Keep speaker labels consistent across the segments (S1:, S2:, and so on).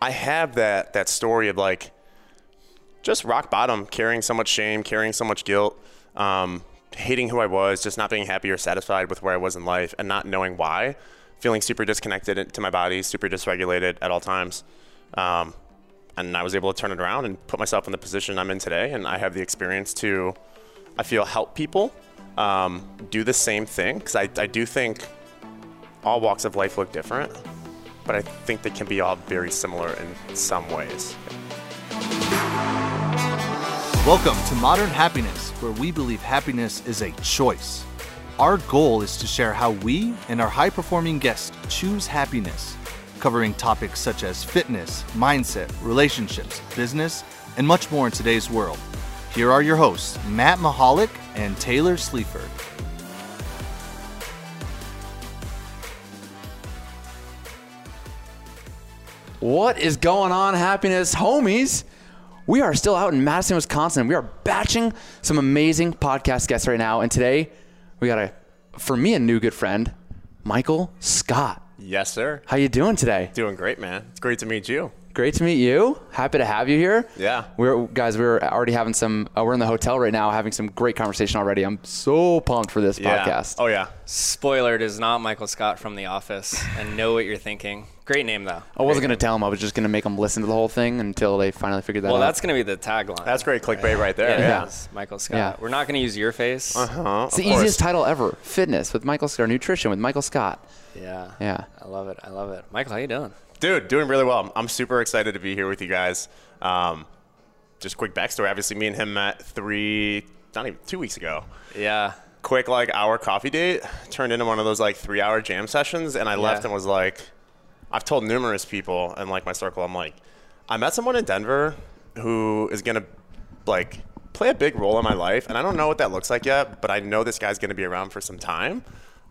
S1: I have that that story of like just rock bottom, carrying so much shame, carrying so much guilt, um, hating who I was, just not being happy or satisfied with where I was in life, and not knowing why, feeling super disconnected to my body, super dysregulated at all times. Um, and I was able to turn it around and put myself in the position I'm in today, and I have the experience to, I feel, help people um, do the same thing because I, I do think all walks of life look different, but I think they can be all very similar in some ways.
S2: Welcome to Modern Happiness, where we believe happiness is a choice. Our goal is to share how we and our high performing guests choose happiness, covering topics such as fitness, mindset, relationships, business, and much more in today's world. Here are your hosts, Matt Mahalik and Taylor Sleaford.
S3: What is going on, happiness homies? We are still out in Madison, Wisconsin. We are batching some amazing podcast guests right now. And today, we got a, for me, a new good friend, Michael Scott.
S1: Yes, sir.
S3: How you doing today?
S1: Doing great, man. It's great to meet you.
S3: Great to meet you. Happy to have you here.
S1: Yeah.
S3: We're guys. We're already having some. Uh, we're in the hotel right now, having some great conversation already. I'm so pumped for this
S1: Yeah.
S3: podcast.
S1: Oh yeah.
S4: Spoiler, it is not Michael Scott from The Office, and know what you're thinking. Great name though.
S3: I wasn't gonna tell them. I was just gonna make them listen to the whole thing until they finally figured that
S4: Well,
S3: out.
S4: Well, that's gonna be the tagline.
S1: That's great clickbait right there.
S4: Yeah,
S1: Yeah.
S4: Michael Scott.
S3: Yeah.
S4: We're not gonna use your face.
S1: Uh-huh.
S3: It's the
S1: of course.
S3: easiest title ever. Fitness with Michael Scott. Or nutrition with Michael Scott.
S4: Yeah.
S3: Yeah.
S4: I love it. I love it. Michael, how you doing?
S1: Dude, doing really well. I'm super excited to be here with you guys. Um, just quick backstory. Obviously, me and him met three, not even two weeks ago.
S4: Yeah.
S1: Quick like hour coffee date turned into one of those like three hour jam sessions, and I left and was like, I've told numerous people and like my circle, I'm like, I met someone in Denver who is gonna like play a big role in my life, and I don't know what that looks like yet, but I know this guy's gonna be around for some time,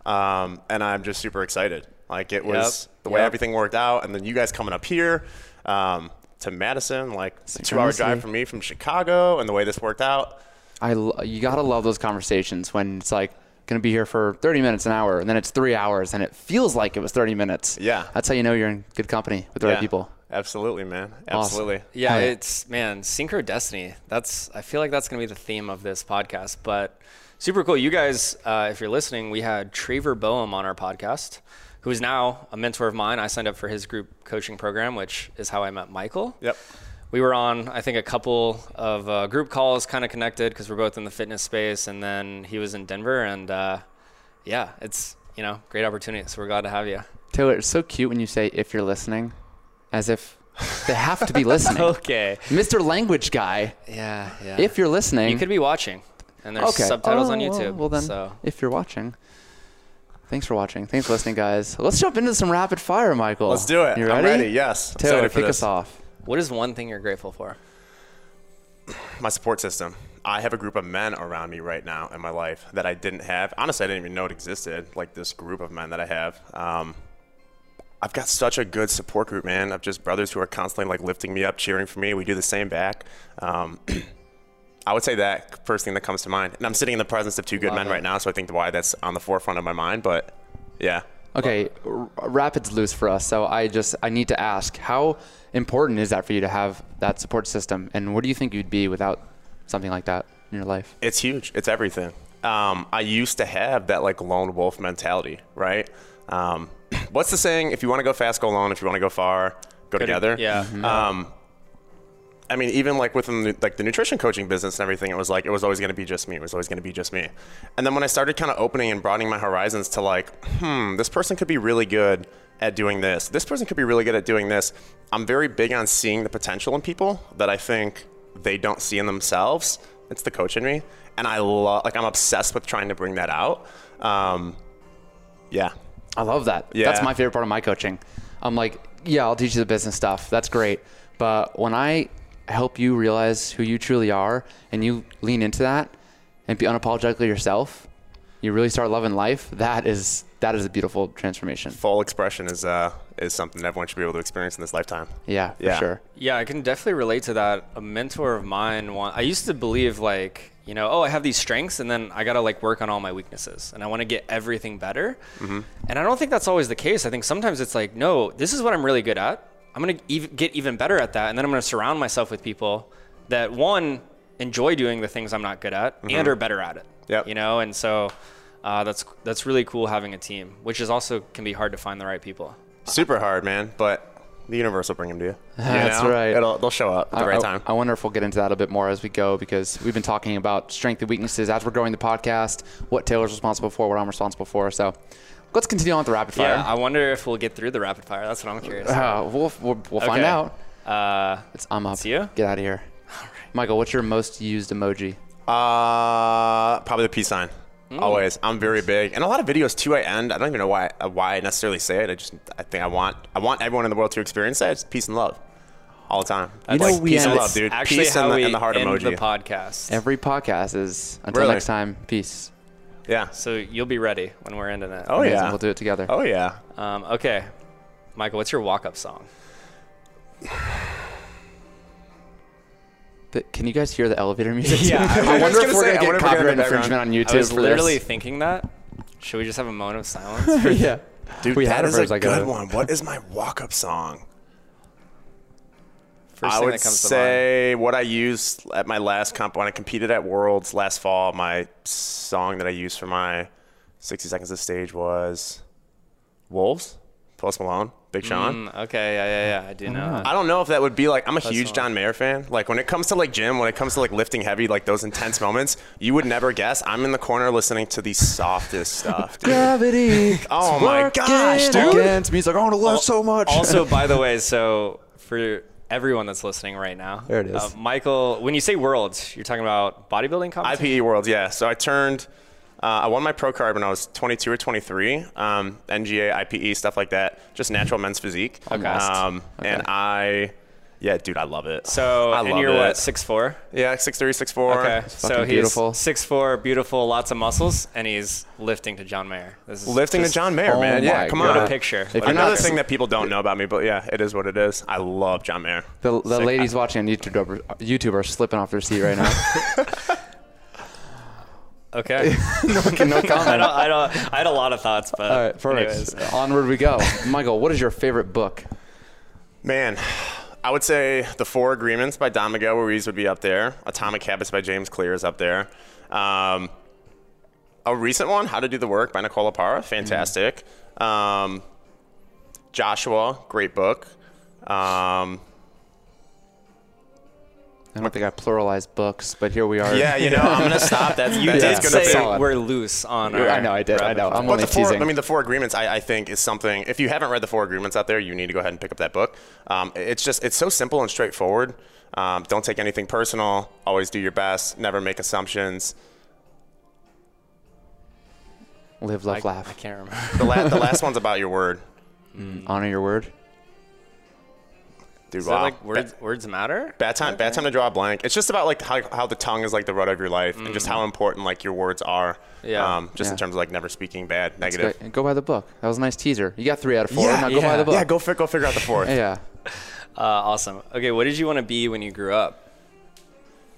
S1: um, and I'm just super excited. Like it was
S4: Yep.
S1: the way
S4: Yep.
S1: everything worked out, and then you guys coming up here um, to Madison, like a two hour
S3: Synchronicity.
S1: drive from me from Chicago, and the way this worked out.
S3: I lo- you gotta love those conversations when it's like gonna be here for 30 minutes an hour and then it's three hours and it feels like it was 30 minutes.
S1: Yeah.
S3: That's how you know you're in good company with the right people.
S1: Absolutely, man.
S3: Awesome.
S1: Absolutely.
S4: Yeah,
S3: Hi.
S4: it's man, synchro destiny. That's I feel like that's gonna be the theme of this podcast. But super cool. You guys, uh, if you're listening, we had Traver Boehm on our podcast, who is now a mentor of mine. I signed up for his group coaching program, which is how I met Michael.
S1: Yep.
S4: we were on i think a couple of uh, group calls kind of connected because we're both in the fitness space and then he was in denver and uh, yeah it's you know great opportunity so we're glad to have you
S3: Taylor, it's so cute when you say if you're listening, as if they have to be listening.
S4: okay
S3: Mr. Language Guy,
S4: yeah yeah
S3: if you're listening.
S4: you could be watching and there's
S3: okay.
S4: subtitles on
S3: Oh,
S4: youtube
S3: Well, then,
S4: so
S3: if you're watching. Thanks for watching. Thanks for listening, guys. Let's jump into some rapid fire, Michael.
S1: Let's do it.
S3: You
S1: I'm
S3: ready?
S1: ready. Yes.
S3: Taylor,
S1: Excited for
S3: kick us off.
S4: what is one thing you're grateful for
S1: my support system. I have a group of men around me right now in my life that I didn't have. Honestly, I didn't even know it existed. Like this group of men that I have. Um, I've got such a good support group, man. Of just brothers who are constantly like lifting me up, cheering for me. We do the same back. Um, I would say that first thing that comes to mind. And I'm sitting in the presence of two good
S4: Love
S1: men
S4: it.
S1: right now, so I think why that's on the forefront of my mind. But yeah,
S3: Okay, r- rapid's loose for us, so I just I need to ask, how important is that for you to have that support system, and where do you think you'd be without something like that in your life?
S1: It's huge. It's everything. Um, I used to have that like lone wolf mentality, right? Um, what's the saying? If you want to go fast, go alone. If you want to go far, go together.
S4: yeah
S1: Um, I mean, even like within the, like the nutrition coaching business and everything, it was like it was always going to be just me. It was always going to be just me. And then when I started kind of opening and broadening my horizons to like, hmm, this person could be really good at doing this. This person could be really good at doing this. I'm very big on seeing the potential in people that I think they don't see in themselves. It's the coach in me, and I love like I'm obsessed with trying to bring that out. Um, yeah,
S3: I love that.
S1: Yeah.
S3: That's my favorite part of my coaching. I'm like, yeah, I'll teach you the business stuff. That's great. But when I help you realize who you truly are and you lean into that and be unapologetically yourself, you really start loving life. That is that is a beautiful transformation.
S1: full expression is uh, is something everyone should be able to experience in this lifetime.
S3: Yeah, for
S1: Yeah.
S3: sure.
S4: Yeah, I can definitely relate to that. A mentor of mine, want, I used to believe like, you know, oh, I have these strengths, and then I gotta like work on all my weaknesses, and I want to get everything better. And I don't think that's always the case. I think sometimes it's like, no, this is what I'm really good at. I'm gonna ev- get even better at that, and then I'm gonna surround myself with people that one enjoy doing the things I'm not good at and are better at it.
S1: Mm-hmm. Yep.
S4: You know, and so uh, that's that's really cool having a team, which is also can be hard to find the right people.
S1: Super hard, man. But the universe will bring them to you. you
S3: That's
S1: know?
S3: right.
S1: It'll, they'll show up at the
S3: I,
S1: right
S3: I-
S1: time.
S3: I wonder if we'll get into that a bit more as we go because we've been talking about strength and weaknesses as we're growing the podcast, what Taylor's responsible for, what I'm responsible for. So let's continue on with the rapid fire.
S4: Yeah, I wonder if we'll get through the rapid fire. That's what I'm curious.
S3: Uh, we'll we'll, we'll find out.
S4: Uh,
S3: It's I'm up.
S4: It's you?
S3: Get out of here. Michael, what's your most used emoji?
S1: Uh, probably the peace sign.
S3: Hmm.
S1: Always. I'm very big, and a lot of videos too. I end. I don't even know why uh, why I necessarily say it. I just I think I want I want everyone in the world to experience that. It's peace and love, all the time.
S3: You know
S1: Like,
S3: we
S1: peace and love, dude.
S4: actually
S1: peace
S4: how
S1: and the,
S4: we
S1: and the heart
S4: end
S1: emoji.
S4: the podcast.
S3: Every podcast is until
S1: Really?
S3: next time. Peace.
S1: Yeah.
S4: so you'll be ready when we're ending it.
S1: Oh
S3: Amazing.
S1: yeah.
S3: We'll do it together.
S1: Oh yeah.
S4: Um, okay, Michael, what's your walk-up song?
S3: But can you guys hear the elevator music?
S4: Yeah, I
S3: I, wonder if we're
S1: say,
S3: gonna get
S1: if
S3: copyright infringement on YouTube
S4: I was
S3: for
S4: literally
S3: this.
S4: thinking that. Should we just have a moment of silence?
S3: yeah.
S1: Dude,
S3: We
S1: that
S3: had it
S1: is a
S3: a
S1: good one. What is my walk-up song?
S4: First
S1: I would
S4: that comes
S1: say what I used at my last comp when I competed at Worlds last fall. My song that I used for my 60 seconds of stage was "Wolves," Post Malone, Big. Sean.
S4: Mm, okay, yeah, yeah, yeah. I do know. that.
S1: I don't know if that would be like I'm a huge
S4: fine.
S1: John Mayer fan. Like when it comes to like gym, when it comes to like lifting heavy, like those intense moments, you would never guess. I'm in the corner listening to the softest stuff. Dude.
S3: Gravity.
S1: Oh my gosh, dude.
S3: Against me. He's like, I want to lift so much.
S4: also, by the way, so for everyone that's listening right now,
S3: There it is.
S4: Uh, Michael, when you say worlds, you're talking about bodybuilding competition.
S1: IPE Worlds, yeah. So I turned, uh, I won my pro card when I was 22 or 23. Um, NGA, IPE, stuff like that. Just natural men's physique.
S4: Okay.
S1: Um, And I, yeah, dude, I love it.
S4: So,
S1: I
S4: and
S1: love
S4: you're
S1: it.
S4: what, six four?
S1: Yeah, 6'3", 6'4".
S4: Okay, so
S3: fucking
S4: he's
S3: beautiful.
S4: six four, beautiful, lots of muscles, and he's lifting to John Mayer. This is
S1: Lifting
S4: just
S1: to John Mayer,
S3: Oh
S1: man. Yeah,
S3: my
S1: come
S3: God.
S1: on.
S4: What a picture.
S3: If you're
S1: Another
S3: not-
S1: thing that people don't know about me, but yeah, it is what it is. I love John Mayer.
S3: The, the
S1: Sick.
S3: ladies watching on YouTube are, YouTube are slipping off their seat right now.
S4: Okay.
S3: no, no
S4: I
S3: comment.
S4: don't, I don't. I had a lot of thoughts, but
S3: All right, perfect.
S4: anyways.
S3: Onward we go. Michael, what is your favorite book?
S1: Man, I would say The Four Agreements by Don Miguel Ruiz would be up there. Atomic Habits by James Clear is up there. Um, a recent one, How to Do the Work by Nicole LePera, fantastic. Um, Joshua, great book. Um,
S3: I don't think I pluralized books, but here we are.
S1: yeah, you know, I'm gonna stop. That's
S4: You
S1: that's
S4: did
S1: gonna
S4: say
S1: be-
S3: solid.
S4: we're loose on. Our
S3: I know, I did, I know. I'm
S1: But
S3: only
S1: the four,
S3: teasing.
S1: I mean, the Four Agreements, I, I think, is something. If you haven't read the Four Agreements out there, you need to go ahead and pick up that book. Um, it's just, it's so simple and straightforward. Um, don't take anything personal. Always do your best. Never make assumptions.
S3: Live, love,
S4: I,
S3: laugh.
S4: I can't remember.
S1: The, la- the last one's about your word,
S3: Honor your word.
S1: Dude.
S4: Is
S1: wow.
S4: that like words?
S1: Bad,
S4: Words matter.
S1: bad time. Bad time to draw a blank. It's just about like how, how the tongue is like the rudder of your life, and just how important like your words are.
S4: Yeah.
S1: Um, just in terms of like never speaking bad,
S3: That's
S1: negative.
S3: great. Go buy the book. That was a nice teaser. You got three out of four.
S1: Yeah,
S3: now go buy
S4: yeah.
S3: the book.
S1: Yeah, go fi- go figure out the fourth.
S3: Yeah.
S4: Uh, awesome. Okay, what did you want to be when you grew up?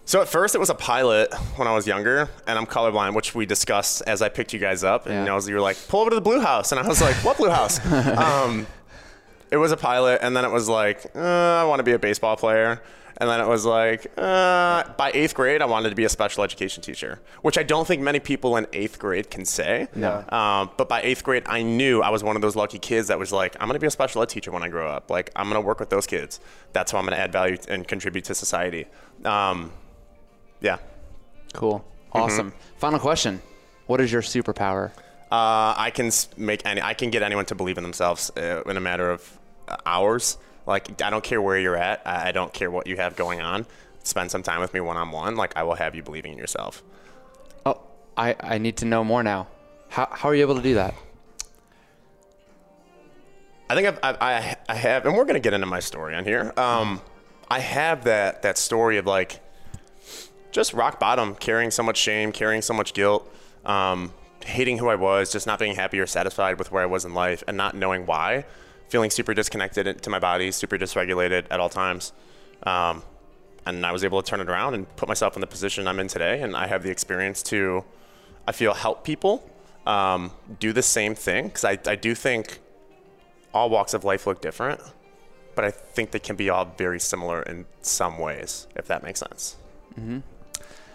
S1: So at first it was a pilot when I was younger, and I'm colorblind, which we discussed as I picked you guys up. And
S3: Yeah.
S1: you know, you were like, "Pull over to the blue house," and I was like, "What blue house?" um, it was a pilot, and then it was like, uh, "I want to be a baseball player," and then it was like, uh, by eighth grade, I wanted to be a special education teacher, which I don't think many people in eighth grade can say.
S3: No.
S1: Um, but by eighth grade, I knew I was one of those lucky kids that was like, I'm going to be a special ed teacher when I grow up. Like, I'm going to work with those kids. That's how I'm going to add value and contribute to society. Um, yeah.
S3: Cool.
S1: Mm-hmm.
S3: Awesome. Final question. What is your superpower?
S1: Uh, I can make any. I can get anyone to believe in themselves uh, in a matter of hours. Like I don't care where you're at. I, don't care what you have going on. Spend some time with me one on one. Like I will have you believing in yourself.
S3: Oh, I, I need to know more now. How, how are you able to do that?
S1: I think I've, I, I, I have, and we're gonna get into my story on here. Um, I have that that story of like just rock bottom, carrying so much shame, carrying so much guilt, um, hating who I was, just not being happy or satisfied with where I was in life, and not knowing why, feeling super disconnected to my body, super dysregulated at all times. Um, and I was able to turn it around and put myself in the position I'm in today, and I have the experience to, I feel, help people um, do the same thing because I, I do think all walks of life look different. but I think they can be all very similar in some ways, if that makes sense.
S4: Yeah,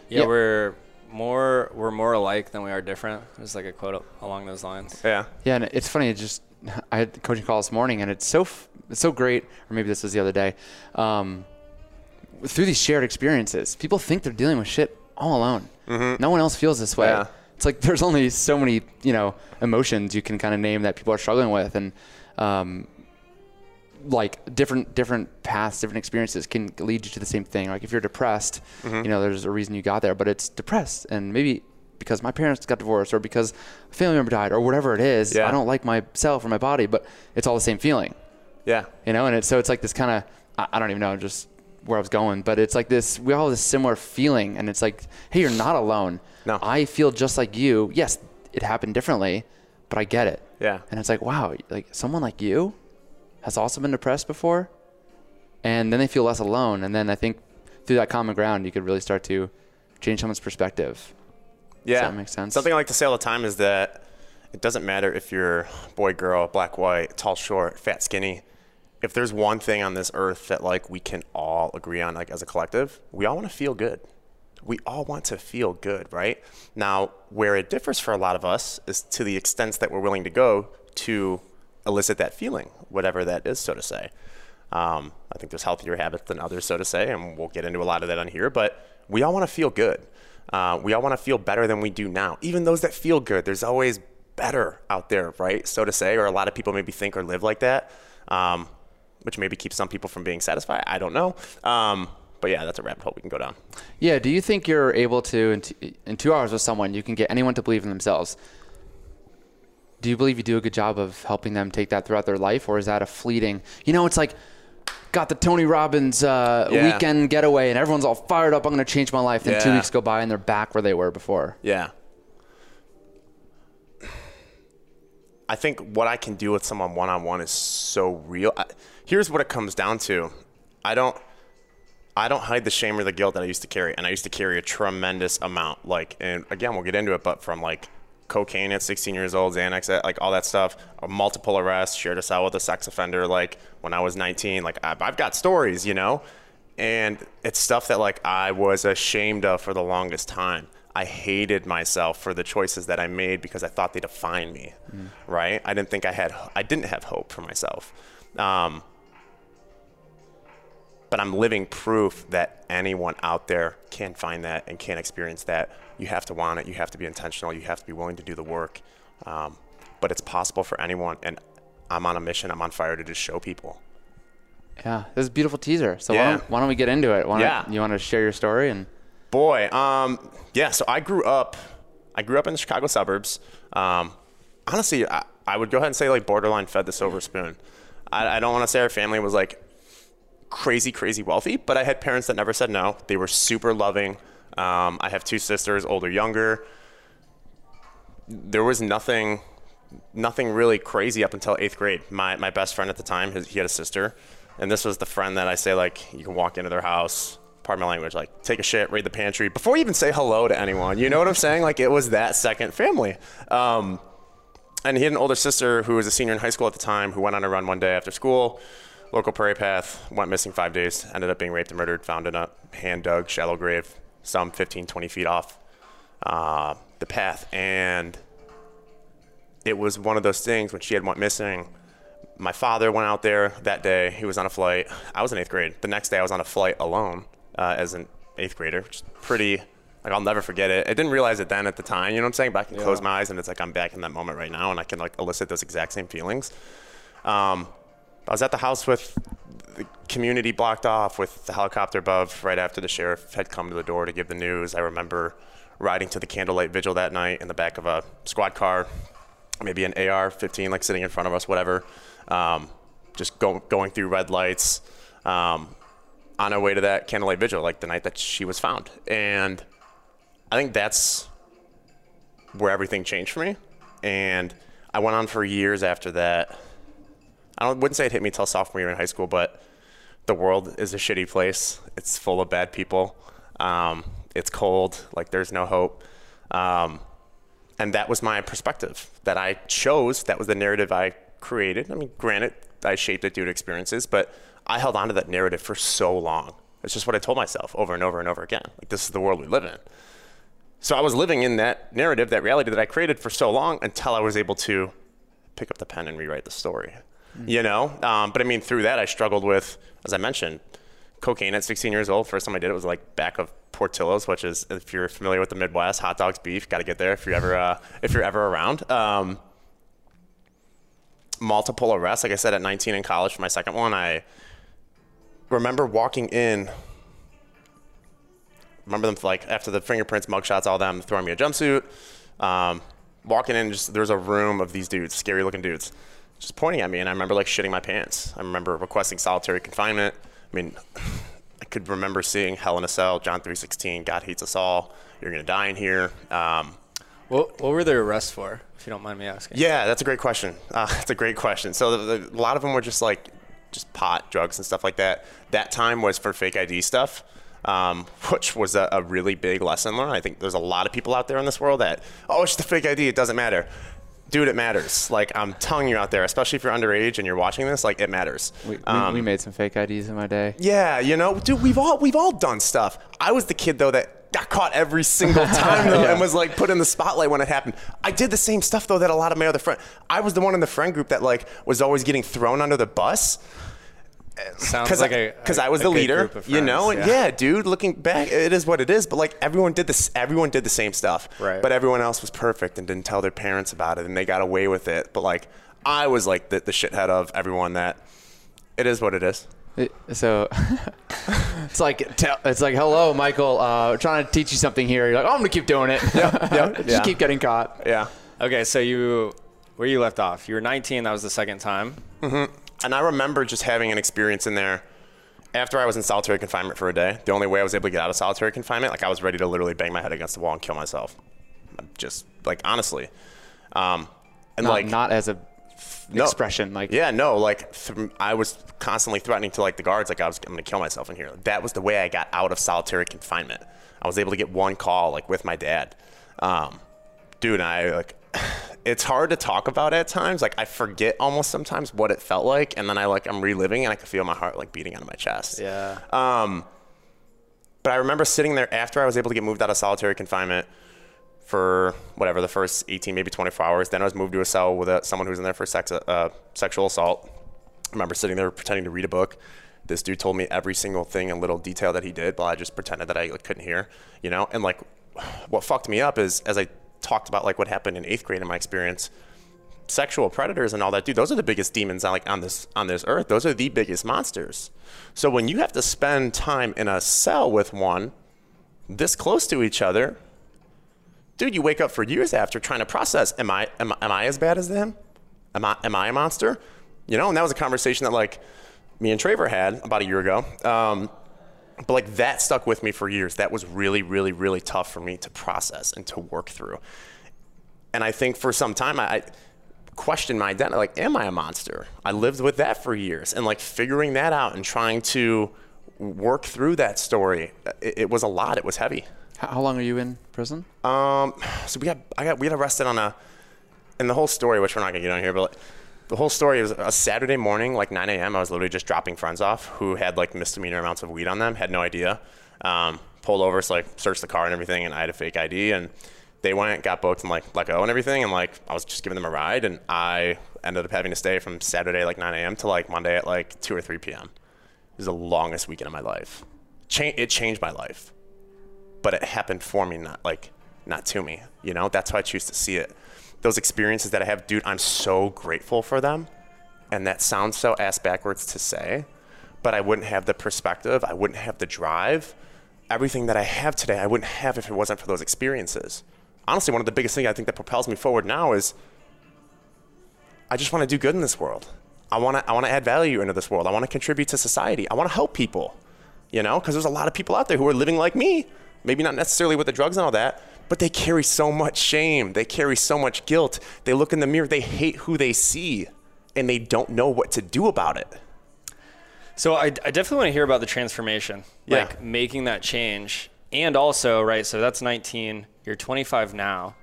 S3: Yeah.
S4: we're more we're more alike than we are different. There's like a quote along those lines.
S1: Yeah.
S3: Yeah, and it's funny. It just I had a coaching call this morning, and it's so it's so great. Or maybe this was the other day. Um, through these shared experiences, people think they're dealing with shit all alone. No one else feels this way.
S1: Yeah.
S3: It's like there's only so many you know emotions you can kind of name that people are struggling with, and um, like different different paths, different experiences can lead you to the same thing. Like if you're depressed,
S1: Mm-hmm.
S3: you know, there's a reason you got there, but it's depressed, and maybe because my parents got divorced or because a family member died or whatever it is.
S1: Yeah.
S3: I don't like myself or my body, but it's all the same feeling,
S1: Yeah.
S3: you know. And it's so it's like this kind of I, I don't even know just where I was going, but it's like this. We all have this similar feeling, and it's like, hey, you're not alone.
S1: No.
S3: I feel just like you. Yes, it happened differently, but I get it.
S1: Yeah.
S3: And it's like, wow, like someone like you has also been depressed before. And then they feel less alone. And then I think through that common ground, you could really start to change someone's perspective.
S1: Yeah.
S3: that make sense?
S1: Something I like to say all the time is that it doesn't matter if you're boy, girl, black, white, tall, short, fat, skinny. If there's one thing on this earth that like we can all agree on, like as a collective, we all want to feel good. We all want to feel good, right? Now, where it differs for a lot of us is to the extent that we're willing to go to elicit that feeling, whatever that is, so to say. Um, I think there's healthier habits than others, so to say, and we'll get into a lot of that on here. But we all want to feel good. Uh, we all want to feel better than we do now. Even those that feel good, there's always better out there, right? So to say, or a lot of people maybe think or live like that, um, which maybe keeps some people from being satisfied. I don't know. Um, but yeah, that's a rabbit hole we can go down.
S3: Yeah. Do you think you're able to, in, t- in two hours with someone, you can get anyone to believe in themselves? Do you believe you do a good job of helping them take that throughout their life? Or is that a fleeting, you know, it's like, got the Tony Robbins uh,
S1: Yeah.
S3: weekend getaway and everyone's all fired up. I'm going to change my life. Then two weeks go by and they're back where they were before.
S1: Yeah. I think what I can do with someone one on one is so real. I, here's what it comes down to. I don't I don't hide the shame or the guilt that I used to carry, and I used to carry a tremendous amount. Like, and again, we'll get into it, but from like cocaine at 16 years old, Xanax, at, like all that stuff, multiple arrests, shared a cell with a sex offender, like when I was 19. Like, I've, I've got stories, you know, and it's stuff that like I was ashamed of for the longest time. I hated myself for the choices that I made because I thought they defined me, right? I didn't think I had, I didn't have hope for myself. Um, but I'm living proof that anyone out there can find that and can experience that. You have to want it. You have to be intentional. You have to be willing to do the work. Um, but it's possible for anyone. And I'm on a mission. I'm on fire to just show people.
S3: Yeah, this is a beautiful teaser. So why, don't, why don't we get into it? Why
S1: Yeah.
S3: you want to share your story and
S1: Boy, um, yeah. So I grew up. I grew up in the Chicago suburbs. Um, honestly, I, I would go ahead and say like borderline fed the silver spoon. I, I don't want to say our family was like crazy, crazy wealthy, but I had parents that never said no. They were super loving. Um, I have two sisters, older, younger. There was nothing, nothing really crazy up until eighth grade. My my best friend at the time, his, he had a sister, and this was the friend that I say like you can walk into their house. Pardon my language, like take a shit, raid the pantry before you even say hello to anyone. You know what I'm saying? Like it was that second family. Um, and he had an older sister who was a senior in high school at the time who went on a run one day after school local prairie path went missing five days ended up being raped and murdered found in a hand dug shallow grave some 15 20 feet off uh, the path. And it was one of those things when she had went missing my father went out there that day he was on a flight. I was in eighth grade. The next day i was on a flight alone uh, as an eighth grader which is pretty like i'll never forget it. I didn't realize it then at the time you know what i'm saying? But i can close my eyes and it's like i'm back in that moment right now and i can like elicit those exact same feelings. Um, I was at the house with the community blocked off with the helicopter above right after the sheriff had come to the door to give the news. I remember riding to the candlelight vigil that night in the back of a squad car, maybe an AR 15, like sitting in front of us, whatever. Um, just go, going through red lights um, on our way to that candlelight vigil, like the night that she was found. And I think that's where everything changed for me. And I went on for years after that. I wouldn't say it hit me till sophomore year in high school, but the world is a shitty place. It's full of bad people. Um, it's cold. Like there's no hope. Um, and that was my perspective that I chose. That was the narrative I created. I mean, granted, I shaped it due to experiences, but I held on to that narrative for so long. It's just what I told myself over and over and over again. Like this is the world we live in. So I was living in that narrative, that reality that I created for so long until I was able to pick up the pen and rewrite the story. Mm-hmm. You know, um, but I mean, through that, I struggled with, as I mentioned, cocaine at 16 years old. First time I did it was like back of Portillo's, which is if you're familiar with the Midwest, hot dogs, beef, got to get there if you're ever uh, if you're ever around. Um, multiple arrests, like I said, at 19 in college for my second one. I remember walking in. Remember them like after the fingerprints, mugshots, all them throwing me a jumpsuit. Um, walking in, just there's a room of these dudes, scary looking dudes, just pointing at me, and I remember like shitting my pants. I remember requesting solitary confinement. I mean, I could remember seeing Hell in a Cell, John 3:16, God hates us all. You're gonna die in here. Um,
S4: what, what were their arrests for, if you don't mind me asking?
S1: Yeah, that's a great question. Uh, that's a great question. So the, the, a lot of them were just like just pot, drugs, and stuff like that. That time was for fake ID stuff. Um, which was a, a, really big lesson learned. I think there's a lot of people out there in this world that, oh, it's just a fake ID, it doesn't matter dude, it matters. Like I'm telling you out there, especially if you're underage and you're watching this, like it matters.
S3: We, um, we, made some fake IDs in my day.
S1: Yeah, you know, dude, we've all we've all done stuff. I was the kid though that got caught every single time yeah. and was like put in the spotlight when it happened. I did the same stuff though that a lot of my other friends. I was the one in the friend group that like was always getting thrown under the bus.
S4: Sounds like
S1: a because I was the leader, you know. And yeah. yeah. dude, looking back, it is what it is. But like everyone did this, everyone did the same stuff.
S4: Right.
S1: But everyone else was perfect and didn't tell their parents about it, and they got away with it. But like I was like the, the shithead of everyone. That it is what it is.
S3: It, so it's like tell, it's like hello, Michael. Uh, trying to teach you something here. You're like, oh, I'm gonna keep doing it.
S1: Yeah. yep.
S3: Just yeah. keep getting caught.
S1: Yeah.
S4: Okay, so you where you left off. You were 19. That was the second time.
S1: Mm-hmm. And I remember just having an experience in there after I was in solitary confinement for a day. The only way I was able to get out of solitary confinement, like I was ready to literally bang my head against the wall and kill myself. Just like honestly. Um, and
S3: not,
S1: like
S3: not as a no, expression like
S1: yeah no like th- i was constantly threatening to like the guards like i was i'm gonna kill myself in here that was the way i got out of solitary confinement i was able to get one call like with my dad um, dude and i like it's hard to talk about at times. Like I forget almost sometimes what it felt like, and then I like I'm reliving, and I can feel my heart like beating out of my chest.
S4: Yeah.
S1: Um, but I remember sitting there after I was able to get moved out of solitary confinement for whatever the first 18, maybe 24 hours. Then I was moved to a cell with a, someone who was in there for sex, uh, sexual assault. I remember sitting there pretending to read a book. This dude told me every single thing and little detail that he did, but I just pretended that I like, couldn't hear, you know. And like, what fucked me up is as I talked about like what happened in eighth grade in my experience. Sexual predators and all that dude those are the biggest demons on like on this on this earth. Those are the biggest monsters. So when you have to spend time in a cell with one this close to each other dude you wake up for years after trying to process am i am, am i as bad as them? Am i am i a monster? You know and that was a conversation that like me and Traver had about a year ago. Um, but like that stuck with me for years. That was really, really, really tough for me to process and to work through. And I think for some time I, I questioned my identity. Like, am I a monster? I lived with that for years, and like figuring that out and trying to work through that story. It, it was a lot. It was heavy.
S3: How long are you in prison?
S1: Um, so we got I got we got arrested on a, and the whole story, which we're not gonna get on here, but the whole story was a Saturday morning, like 9 a.m. I was literally just dropping friends off who had like misdemeanor amounts of weed on them, had no idea. Um, pulled over, so like searched the car and everything, and I had a fake ID, and they went, got booked, and like let go and everything, and like I was just giving them a ride, and I ended up having to stay from Saturday like 9 a.m. to like Monday at like 2 or 3 p.m. It was the longest weekend of my life. It changed my life, but it happened for me, not like not to me. You know, that's how I choose to see it those experiences that I have, dude, I'm so grateful for them. And that sounds so ass backwards to say, but I wouldn't have the perspective, I wouldn't have the drive. Everything that I have today, I wouldn't have if it wasn't for those experiences. Honestly, one of the biggest things I think that propels me forward now is I just want to do good in this world. I want to I want to add value into this world. I want to contribute to society. I want to help people. You know, because there's a lot of people out there who are living like me. Maybe not necessarily with the drugs and all that, but they carry so much shame. They carry so much guilt. They look in the mirror, they hate who they see, and they don't know what to do about it.
S4: So I, I definitely want to hear about the transformation,
S1: yeah.
S4: like making that change. And also, right, so that's 19, you're 25 now.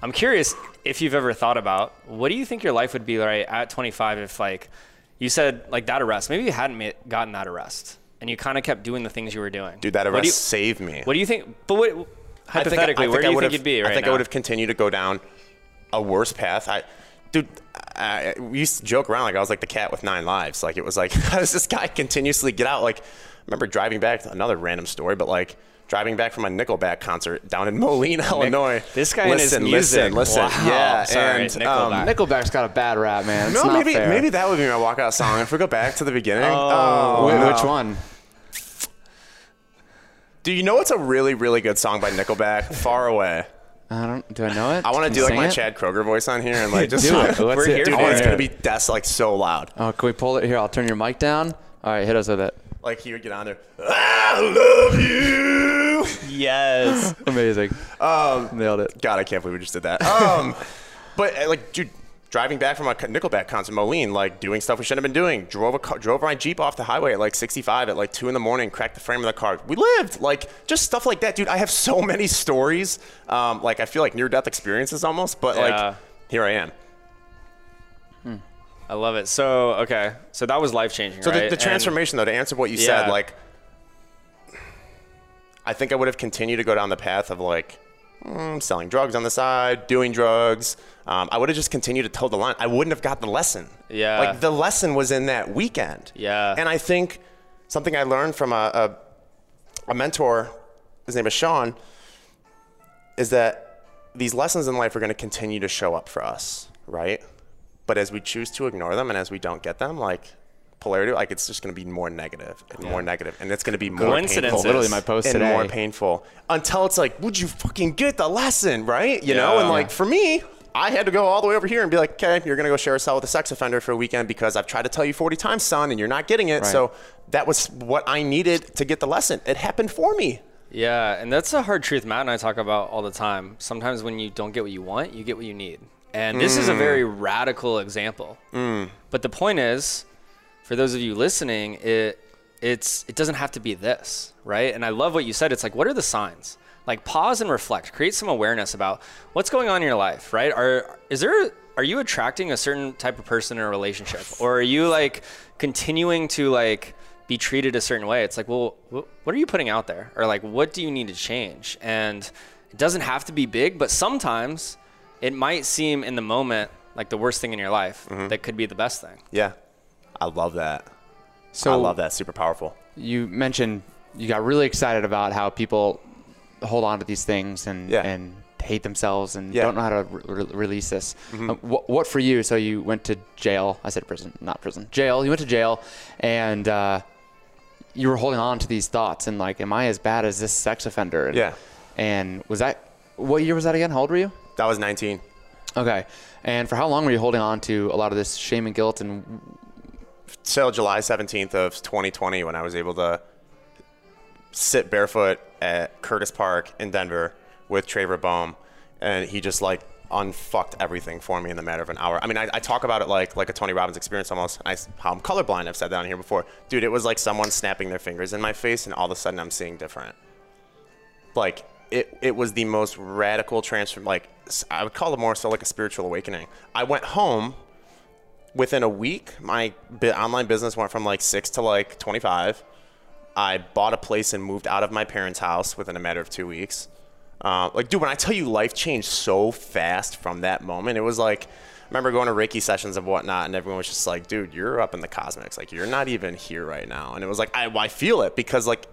S4: I'm curious if you've ever thought about what do you think your life would be right at 25 if like you said like that arrest. Maybe you hadn't made, gotten that arrest, and you kind of kept doing the things you were doing.
S1: Dude, that
S4: What
S1: arrest
S4: do you-
S1: saved me.
S4: What do you think? But what
S1: I think-
S4: hypothetically,
S1: I
S4: where do you
S1: would've-
S4: think you'd be right
S1: I think
S4: now?
S1: I would have continued to go down a worse path. I, dude, I, we used to joke around like I was like the cat with nine lives. Like it was like how does this guy continuously get out? Like I remember driving back another random story, but like driving back from a Nickelback concert down in Moline, Illinois.
S4: this guy and his
S1: listen,
S4: music.
S1: listen, listen.
S4: Wow.
S1: Yeah,
S4: Sorry,
S1: and
S4: Nickelback.
S1: um,
S3: Nickelback's got a bad rap, man. It's
S1: no,
S3: not
S1: maybe
S3: fair.
S1: maybe that would be my walkout song. If we go back to the beginning,
S4: Oh.
S1: oh,
S3: Wh-
S1: no.
S3: Which one?
S1: Do you know what's a really really good song by Nickelback? Far away.
S3: I don't. Do I know it?
S1: I want to do like my
S3: it?
S1: Chad Kroeger voice on here and like just
S3: Do it. Let's
S4: We're
S3: hear
S4: here.
S1: Dude,
S4: for
S1: it's gonna be that's like so loud.
S3: Oh, can we pull it here? I'll turn your mic down. All right, hit us with it.
S1: Like he would get on there. I love you.
S4: yes.
S3: Amazing. Um, Nailed it.
S1: God, I can't believe we just did that. Um, but uh, like, dude, driving back from a Nickelback concert, in Moline, like doing stuff we shouldn't have been doing. Drove a car, drove my Jeep off the highway at like 65 at like two in the morning. Cracked the frame of the car. We lived like just stuff like that, dude. I have so many stories. Um, like I feel like near death experiences almost, but
S4: Yeah.
S1: like here I am.
S4: I love it. So okay, so that was life changing.
S1: So
S4: right?
S1: the, the
S4: And-
S1: transformation, though, to answer what you
S4: Yeah.
S1: said, like, I think I would have continued to go down the path of like mm, selling drugs on the side, doing drugs. Um, I would have just continued to toe the line. I wouldn't have got the lesson.
S4: Yeah.
S1: Like the lesson was in that weekend.
S4: Yeah.
S1: And I think something I learned from a, a, a mentor, his name is Sean, is that these lessons in life are going to continue to show up for us, right? But as we choose to ignore them and as we don't get them, like polarity, like it's just going to be more negative and more negative, and it's going to be more
S4: Coincidences.
S1: painful.
S3: Literally, my post
S1: and
S3: today.
S1: more painful until it's like, would you fucking get the lesson, right? You know, and like for me, I had to go all the way over here and be like, okay, you're gonna go share a cell with a sex offender for a weekend because I've tried to tell you 40 times, son, and you're not getting it.
S3: Right.
S1: So that was what I needed to get the lesson. It happened for me.
S4: Yeah, and that's a hard truth Matt and I talk about all the time. Sometimes when you don't get what you want, you get what you need. And this is a mm. very radical example. Mm. But the point is, for those of you listening, it it's it doesn't have to be this, right? And I love what you said. It's like what are the signs? Like pause and reflect. Create some awareness about what's going on in your life, right? Are is there are you attracting a certain type of person in a relationship or are you like continuing to like be treated a certain way it's like well wh- what are you putting out there or like what do you need to change and it doesn't have to be big but sometimes it might seem in the moment like the worst thing in your life mm-hmm. that could be the best thing
S1: Yeah, I love that.
S3: So
S1: I love that. Super powerful.
S3: you mentioned you got really excited about how people hold on to these things and
S1: Yeah.
S3: and hate themselves and
S1: Yeah.
S3: don't know how to re- re- release this. Uh, what, what for you? So you went to jail. I said prison, not prison. Jail. You went to jail, and uh, you were holding on to these thoughts and like, am I as bad as this sex offender? And,
S1: Yeah.
S3: And was that what year was that again? How old were you?
S1: That was 19.
S3: Okay. And for how long were you holding on to a lot of this shame and guilt and
S1: Till July 17th of 2020 when I was able to sit barefoot at Curtis Park in Denver with Traver Boehm, and he just like unfucked everything for me in the matter of an hour. I mean, I, I talk about it like like a Tony Robbins experience almost. I, how I'm colorblind. I've said that on here before, dude. It was like someone snapping their fingers in my face, and all of a sudden I'm seeing different. Like it, it was the most radical transform. Like I would call it more so like a spiritual awakening. I went home within a week, my online business went from like six to like 25. I bought a place and moved out of my parents' house within a matter of two weeks. Uh, like, dude, when I tell you life changed so fast from that moment, it was like, I remember going to Reiki sessions and whatnot, and everyone was just like, dude, you're up in the cosmics. Like, you're not even here right now. And it was like, I, I feel it because, like,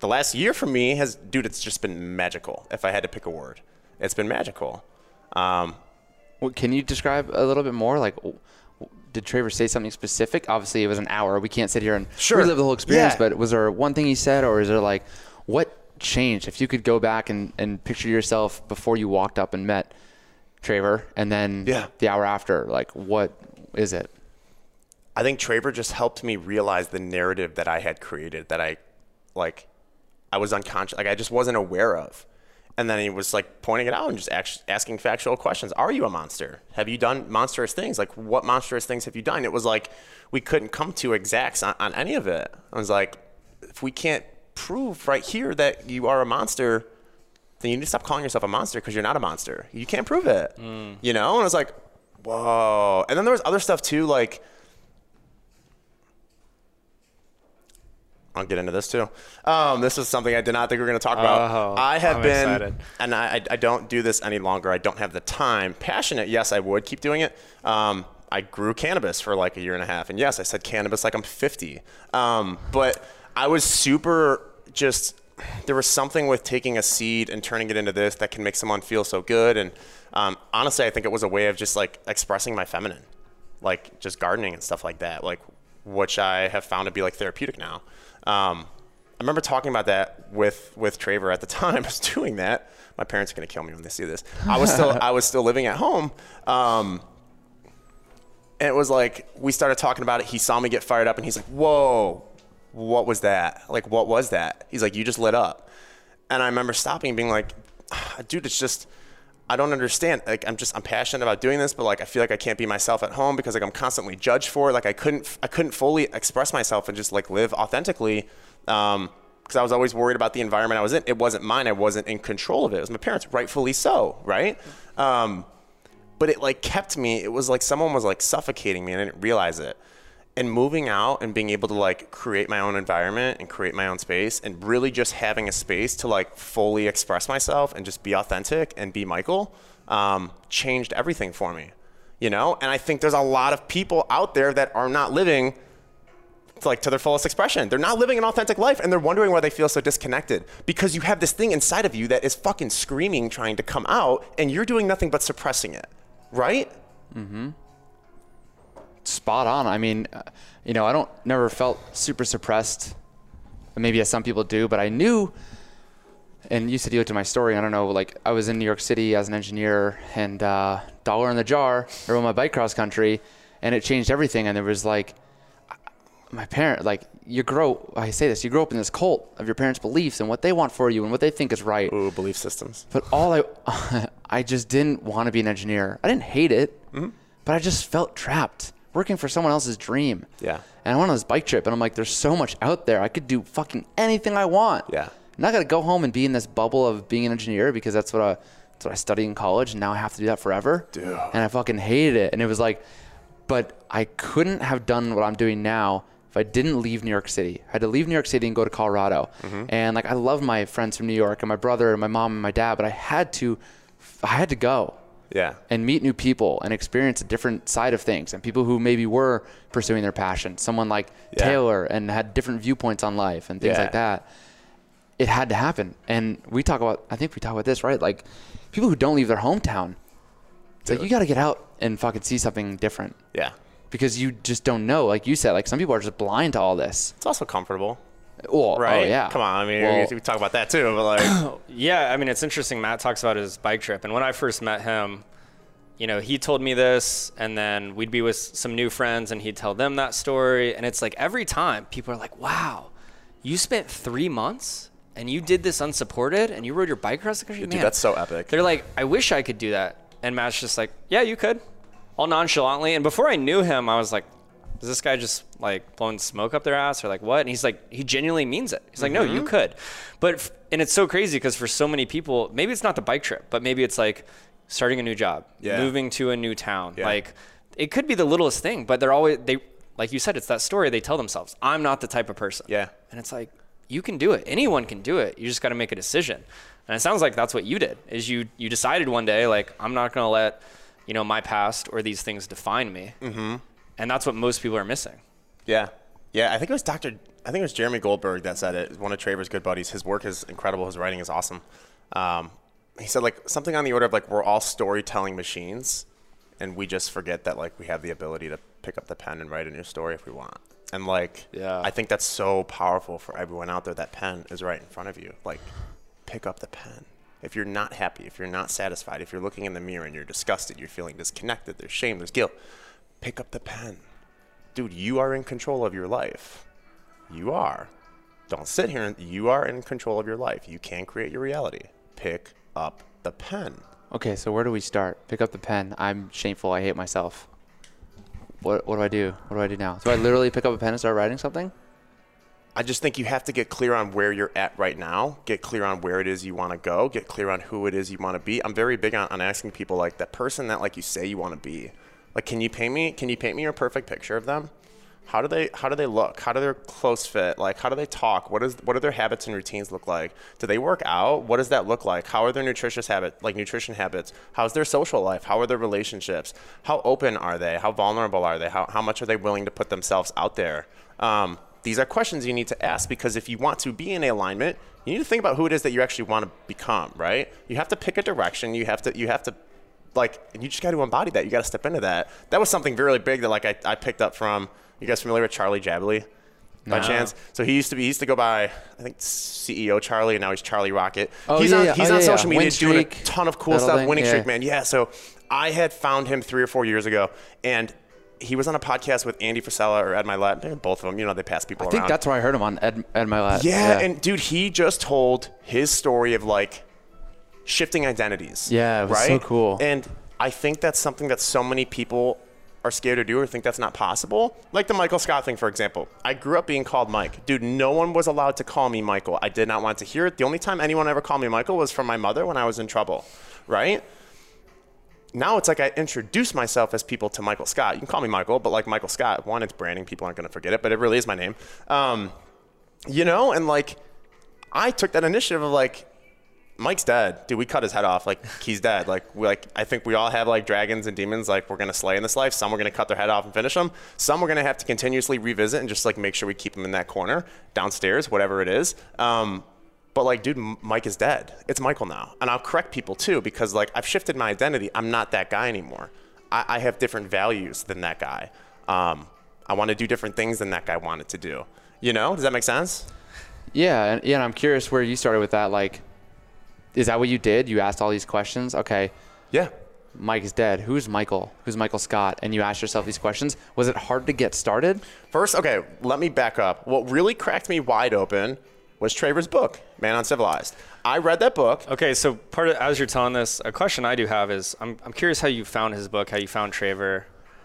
S1: the last year for me has, dude, it's just been magical. If I had to pick a word, it's been magical. Um,
S3: Well, can you describe a little bit more? Like, did Traver say something specific? Obviously, it was an hour. We can't sit here and
S1: Sure.
S3: relive the whole experience.
S1: Yeah.
S3: But was there one thing he said, or is there like, what changed? If you could go back and, and picture yourself before you walked up and met Traver, and then
S1: Yeah.
S3: the hour after, like, what is it?
S1: I think Traver just helped me realize the narrative that I had created that I, like, I was unconscious, like I just wasn't aware of. And then he was like pointing it out and just act- asking factual questions. Are you a monster? Have you done monstrous things? Like, what monstrous things have you done? It was like we couldn't come to exacts on, on any of it. I was like, if we can't prove right here that you are a monster, then you need to stop calling yourself a monster because you're not a monster. You can't prove it. Mm. You know? And I was like, whoa. And then there was other stuff too, like I'll get into this too. Um, this is something I did not think we were going to talk about.
S4: Oh,
S1: I have
S4: I'm
S1: been,
S4: excited.
S1: and I, I- don't do this any longer. I don't have the time. Passionate, yes, I would keep doing it. Um, I grew cannabis for like a year and a half, and yes, I said cannabis like I'm 50. Um, but I was super just. There was something with taking a seed and turning it into this that can make someone feel so good. And um, honestly, I think it was a way of just like expressing my feminine like just gardening and stuff like that, like which I have found to be like therapeutic now. Um, I remember talking about that with with Traver at the time. I was doing that. My parents are gonna kill me when they see this. I was still I was still living at home. Um, and it was like we started talking about it. He saw me get fired up, and he's like, "Whoa, what was that? Like, what was that?" He's like, "You just lit up." And I remember stopping and being like, "Dude, it's just." I don't understand. Like I'm just I'm passionate about doing this, but like I feel like I can't be myself at home because like I'm constantly judged for it. Like I couldn't I couldn't fully express myself and just like live authentically. Um, because I was always worried about the environment I was in. It wasn't mine. I wasn't in control of it. It was my parents, rightfully so, right? Um, but it like kept me. It was like someone was like suffocating me, and I didn't realize it. And moving out and being able to like create my own environment and create my own space, and really just having a space to like fully express myself and just be authentic and be Michael, um, changed everything for me. You know, and I think there's a lot of people out there that are not living like to their fullest expression. They're not living an authentic life and they're wondering why they feel so disconnected because you have this thing inside of you that is fucking screaming trying to come out and you're doing nothing but suppressing it. Right?
S3: Spot on. I mean, uh, you know, I don't never felt super suppressed. Maybe as some people do, but I knew. And you said you looked at my story. I don't know. Like I was in New York City as an engineer, and uh, dollar in the jar. I rode my bike cross country, and it changed everything. And there was like, my parent, like you grow. I say this: you grow up in this cult of your parents' beliefs and what they want for you and what they think is right.
S1: Ooh, belief systems.
S3: But all I, I just didn't want to be an engineer. I didn't hate it, but I just felt trapped working for someone else's dream.
S1: Yeah.
S3: And I went on this bike trip, and I'm like, there's so much out there. I could do fucking anything I want.
S1: Yeah.
S3: And I'm not gonna go home and be in this bubble of being an engineer because that's what I, that's what I studied in college, and now I have to do that forever.
S1: Dude.
S3: And I fucking hated it. And it was like, but I couldn't have done what I'm doing now if I didn't leave New York City. I had to leave New York City and go to Colorado. Mm-hmm. And like I love my friends from New York and my brother and my mom and my dad, but I had to I had to go
S1: Yeah.
S3: and meet new people and experience a different side of things and people who maybe were pursuing their passion. Someone like
S1: Yeah.
S3: Taylor and had different viewpoints on life and things
S1: Yeah.
S3: like that. It had to happen. And we talk about I think we talk about this, right? Like people who don't leave their hometown. It's like you got to get out and fucking see something different
S1: Yeah.
S3: because you just don't know. Like you said, like some people are just blind to all this.
S1: It's also comfortable,
S3: Well, oh,
S1: right?
S3: Oh, yeah.
S1: Come on. I mean,
S3: Well,
S1: we talk about that too, but like,
S4: Yeah, I mean, it's interesting. Matt talks about his bike trip, and when I first met him, you know, he told me this, and then we'd be with some new friends, and he'd tell them that story, and it's like every time people are like, "Wow, you spent three months and you did this unsupported, and you rode your bike across the country."
S1: dude,
S4: Man,
S1: that's so epic.
S4: They're like, "I wish I could do that," and Matt's just like, "Yeah, you could," all nonchalantly. And before I knew him, I was like, is this guy just like blowing smoke up their ass or like what? And he's like, he genuinely means it. He's like, no,
S1: Mm-hmm.
S4: you could. But, f- and it's so crazy because for so many people, maybe it's not the bike trip, but maybe it's like starting a new job,
S1: Yeah.
S4: moving to a new town.
S1: Yeah.
S4: Like it could be the littlest thing, but they're always, they, like you said, it's that story they tell themselves. I'm not the type of person.
S1: Yeah.
S4: And it's like, you can do it. Anyone can do it. You just got to make a decision. And it sounds like that's what you did is you, you decided one day, like, I'm not going to let, you know, my past or these things define me. Mm-hmm. And that's what most people are missing.
S1: Yeah. Yeah, I think it was Dr. I think it was Jeremy Goldberg that said it. One of Traver's good buddies. His work is incredible. His writing is awesome. Um, he said like something on the order of like we're all storytelling machines, and we just forget that like we have the ability to pick up the pen and write a new story if we want. And like,
S4: Yeah.
S1: I think that's so powerful for everyone out there. That pen is right in front of you. Like, pick up the pen. If you're not happy, if you're not satisfied, if you're looking in the mirror and you're disgusted, you're feeling disconnected, there's shame, there's guilt, pick up the pen dude, you are in control of your life. You are. Don't sit here and you are in control of your life. You can create your reality. Pick up the pen.
S3: Okay, so where do we start? Pick up the pen. I'm shameful. I hate myself. What, what do I do? What do I do now? Do I literally pick up a pen and start writing something?
S1: I just think you have to get clear on where you're at right now, get clear on where it is you want to go, get clear on who it is you want to be. I'm very big on, on asking people like that person that like you say you want to be. Like can you paint me can you paint me your perfect picture of them? How do they how do they look? How do their clothes fit? Like how do they talk? What is what do their habits and routines look like? Do they work out? What does that look like? How are their nutritious habit like nutrition habits? How's their social life? How are their relationships? How open are they? How vulnerable are they? How how much are they willing to put themselves out there? Um, these are questions you need to ask because if you want to be in alignment, you need to think about who it is that you actually want to become, right? You have to pick a direction. You have to you have to like and you just got to embody that. You got to step into that. That was something really big that like I, I picked up from you guys familiar with Charlie Jabaley? By
S3: No.
S1: chance, so he used to be. He used to go by, I think CEO Charlie, and now he's Charlie Rocket.
S3: Oh,
S1: he's
S3: yeah,
S1: on,
S3: yeah.
S1: he's
S3: Oh,
S1: on
S3: yeah,
S1: social
S3: yeah.
S1: media doing a ton of cool stuff.
S3: thing,
S1: Winning
S3: yeah.
S1: streak, man. Yeah. So I had found him three or four years ago, and he was on a podcast with Andy Frisella or Ed Mylett. Both of them, you know, they pass people around.
S3: I think that's where I heard him on Ed, Ed Mylett.
S1: yeah, and dude, he just told his story of like shifting identities.
S3: Yeah, it was
S1: right?
S3: so cool.
S1: And I think that's something that so many people are scared to do or think that's not possible. Like the Michael Scott thing, for example. I grew up being called Mike. Dude, no one was allowed to call me Michael. I did not want to hear it. The only time anyone ever called me Michael was from my mother when I was in trouble, right? Now it's like I introduce myself as people to Michael Scott. You can call me Michael, but like Michael Scott, one, it's branding. People aren't going to forget it, but it really is my name. Um, you know, and like I took that initiative of like, Mike's dead. Dude, we cut his head off. Like he's dead. Like we like I think we all have like dragons and demons like we're gonna slay in this life. Some we're gonna cut their head off and finish them. Some we're gonna have to continuously revisit and just like make sure we keep them in that corner downstairs, whatever it is. Um, but like, dude, Mike is dead. It's Michael now, and I'll correct people too because like I've shifted my identity. I'm not that guy anymore. I, I have different values than that guy. Um, I want to do different things than that guy wanted to do. You know? Does that make sense?
S3: Yeah, and, yeah, and I'm curious where you started with that. Like, is that what you did? You asked all these questions. Okay,
S1: Yeah.
S3: Mike is dead. Who's Michael? Who's Michael Scott? And you asked yourself these questions. Was it hard to get started?
S1: First, okay, let me back up. What really cracked me wide open was Traver's book, Man Uncivilized. I read that book.
S4: Okay, so part of as you're telling this, a question I do have is I'm, I'm curious how you found his book, how you found Traver,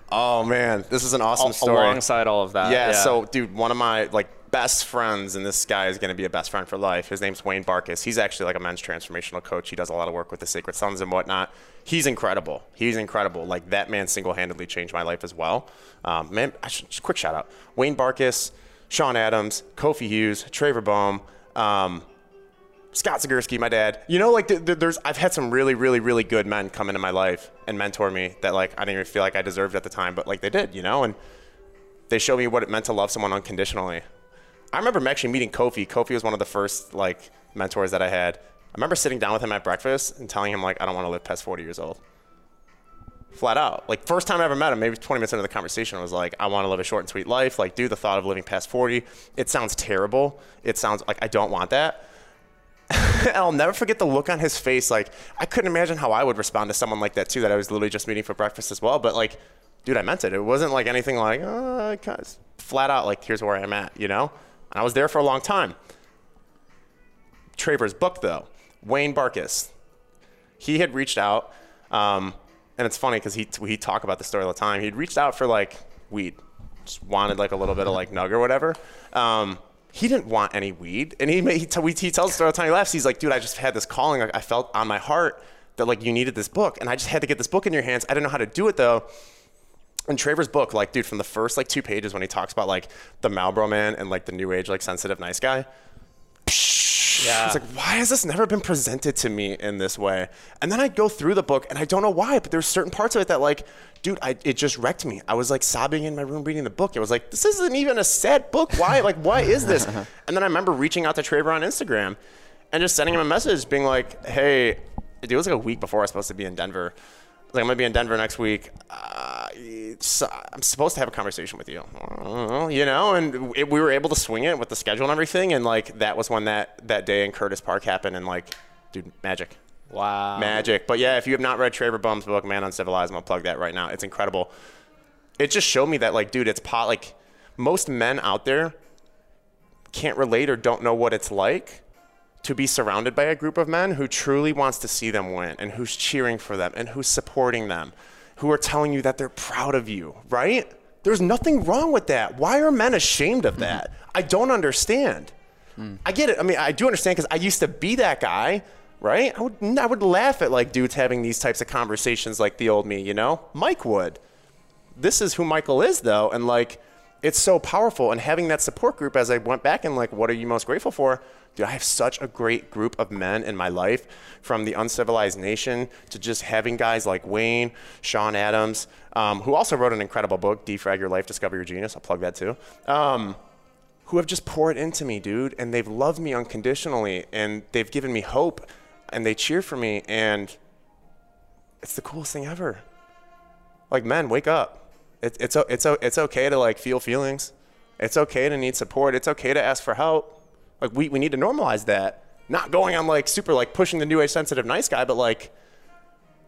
S1: Oh man, this is an awesome
S4: al-
S1: story.
S4: alongside all of that.
S1: yeah, so dude, one of my like best friends, and this guy is going to be a best friend for life. His name's Wayne Barkus. He's actually like a men's transformational coach. He does a lot of work with the Sacred Sons and whatnot. He's incredible. He's incredible. Like that man single-handedly changed my life as well. Um, man, should, quick shout out: Wayne Barkus, Sean Adams, Kofi Hughes, Traver Boehm. Um, Scott Zagurski, my dad. You know, like th- th- there's, I've had some really, really, really good men come into my life and mentor me that like I didn't even feel like I deserved at the time, but like they did, you know, and they showed me what it meant to love someone unconditionally. I remember actually meeting Kofi. Kofi was one of the first like mentors that I had. I remember sitting down with him at breakfast and telling him like I don't want to live past 40 years old. Flat out. Like first time I ever met him, maybe 20 minutes into the conversation, I was like, I want to live a short and sweet life. Like, dude, the thought of living past 40, it sounds terrible. It sounds like I don't want that. and I'll never forget the look on his face. Like, I couldn't imagine how I would respond to someone like that, too, that I was literally just meeting for breakfast as well. But, like, dude, I meant it. It wasn't like anything like, oh, of flat out, like, here's where I'm at, you know? I was there for a long time. Traver's book, though, Wayne Barkus, he had reached out, um, and it's funny because he he talk about the story all the time. He'd reached out for like weed, just wanted like a little bit of like nug or whatever. Um, he didn't want any weed, and he he, t- he tells the story all the time. He laughs. He's like, dude, I just had this calling. I felt on my heart that like you needed this book, and I just had to get this book in your hands. I didn't know how to do it though. And Traver's book, like, dude, from the first like two pages when he talks about like the Marlboro man and like the new age like sensitive nice guy,
S4: Yeah.
S1: it's like, why has this never been presented to me in this way? And then I go through the book and I don't know why, but there's certain parts of it that like, dude, I, it just wrecked me. I was like sobbing in my room reading the book. It was like, this isn't even a sad book. Why? Like, why is this? And then I remember reaching out to Traver on Instagram and just sending him a message being like, hey, dude, it was like a week before I was supposed to be in Denver. Like, I'm gonna be in Denver next week. Uh, it's, I'm supposed to have a conversation with you, you know. And it, we were able to swing it with the schedule and everything. And like that was when that that day in Curtis Park happened. And like, dude, magic,
S4: wow.
S1: magic. But yeah, if you have not read Traver Boehm's book, Man Uncivilized, I'm gonna plug that right now. It's incredible. It just showed me that like, dude, it's pot. Like most men out there can't relate or don't know what it's like to be surrounded by a group of men who truly wants to see them win and who's cheering for them and who's supporting them, who are telling you that they're proud of you, right? There's nothing wrong with that. Why are men ashamed of that? I don't understand. I get it. I mean, I do understand because I used to be that guy, right? I would, I would laugh at like dudes having these types of conversations like the old me, you know? Mike would. This is who Michael is, though. And like, it's so powerful. And having that support group as I went back and like, what are you most grateful for? Dude, I have such a great group of men in my life from the uncivilized nation to just having guys like Wayne, Sean Adams, um, who also wrote an incredible book, Defrag Your Life, Discover Your Genius. I'll plug that too. Um, who have just poured into me, dude, and they've loved me unconditionally and they've given me hope and they cheer for me and it's the coolest thing ever. Like men, wake up. It, it's it's it's okay to like feel feelings. It's okay to need support. It's okay to ask for help. Like we, we need to normalize that. Not going on like super like pushing the new age sensitive nice guy, but like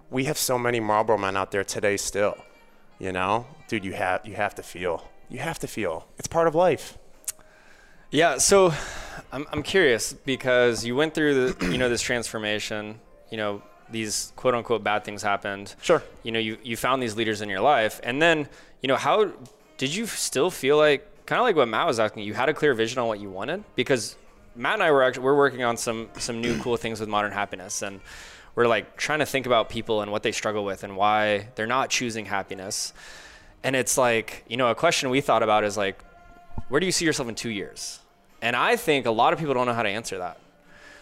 S1: we have so many Marlboro men out there today still. You know, dude, you have you have to feel. You have to feel. It's part of life.
S4: Yeah, so I'm, I'm curious because you went through the you know this transformation, you know, these quote unquote bad things happened.
S1: Sure.
S4: You know, you, you found these leaders in your life. And then, you know, how did you still feel like kind of like what Matt was asking, you had a clear vision on what you wanted? Because Matt and I were actually we're working on some some new cool things with modern happiness and we're like trying to think about people and what they struggle with and why they're not choosing happiness. And it's like, you know, a question we thought about is like, where do you see yourself in two years? And I think a lot of people don't know how to answer that.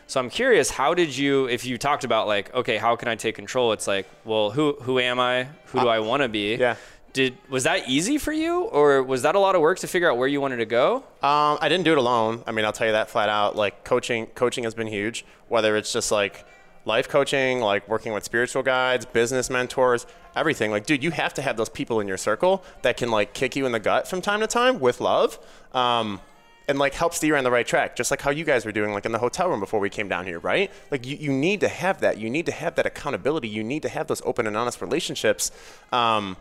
S4: So I'm curious, how did you, if you talked about like, okay, how can I take control? It's like, well, who who am I? Who do I want to be?
S1: yeah.
S4: Did was that easy for you, or was that a lot of work to figure out where you wanted to go?
S1: Um, I didn't do it alone. I mean, I'll tell you that flat out. Like coaching, coaching has been huge. Whether it's just like life coaching, like working with spiritual guides, business mentors, everything. Like, dude, you have to have those people in your circle that can like kick you in the gut from time to time with love. Um, and like help steer on the right track, just like how you guys were doing, like in the hotel room before we came down here, right? Like you, you need to have that. You need to have that accountability. You need to have those open and honest relationships. Um,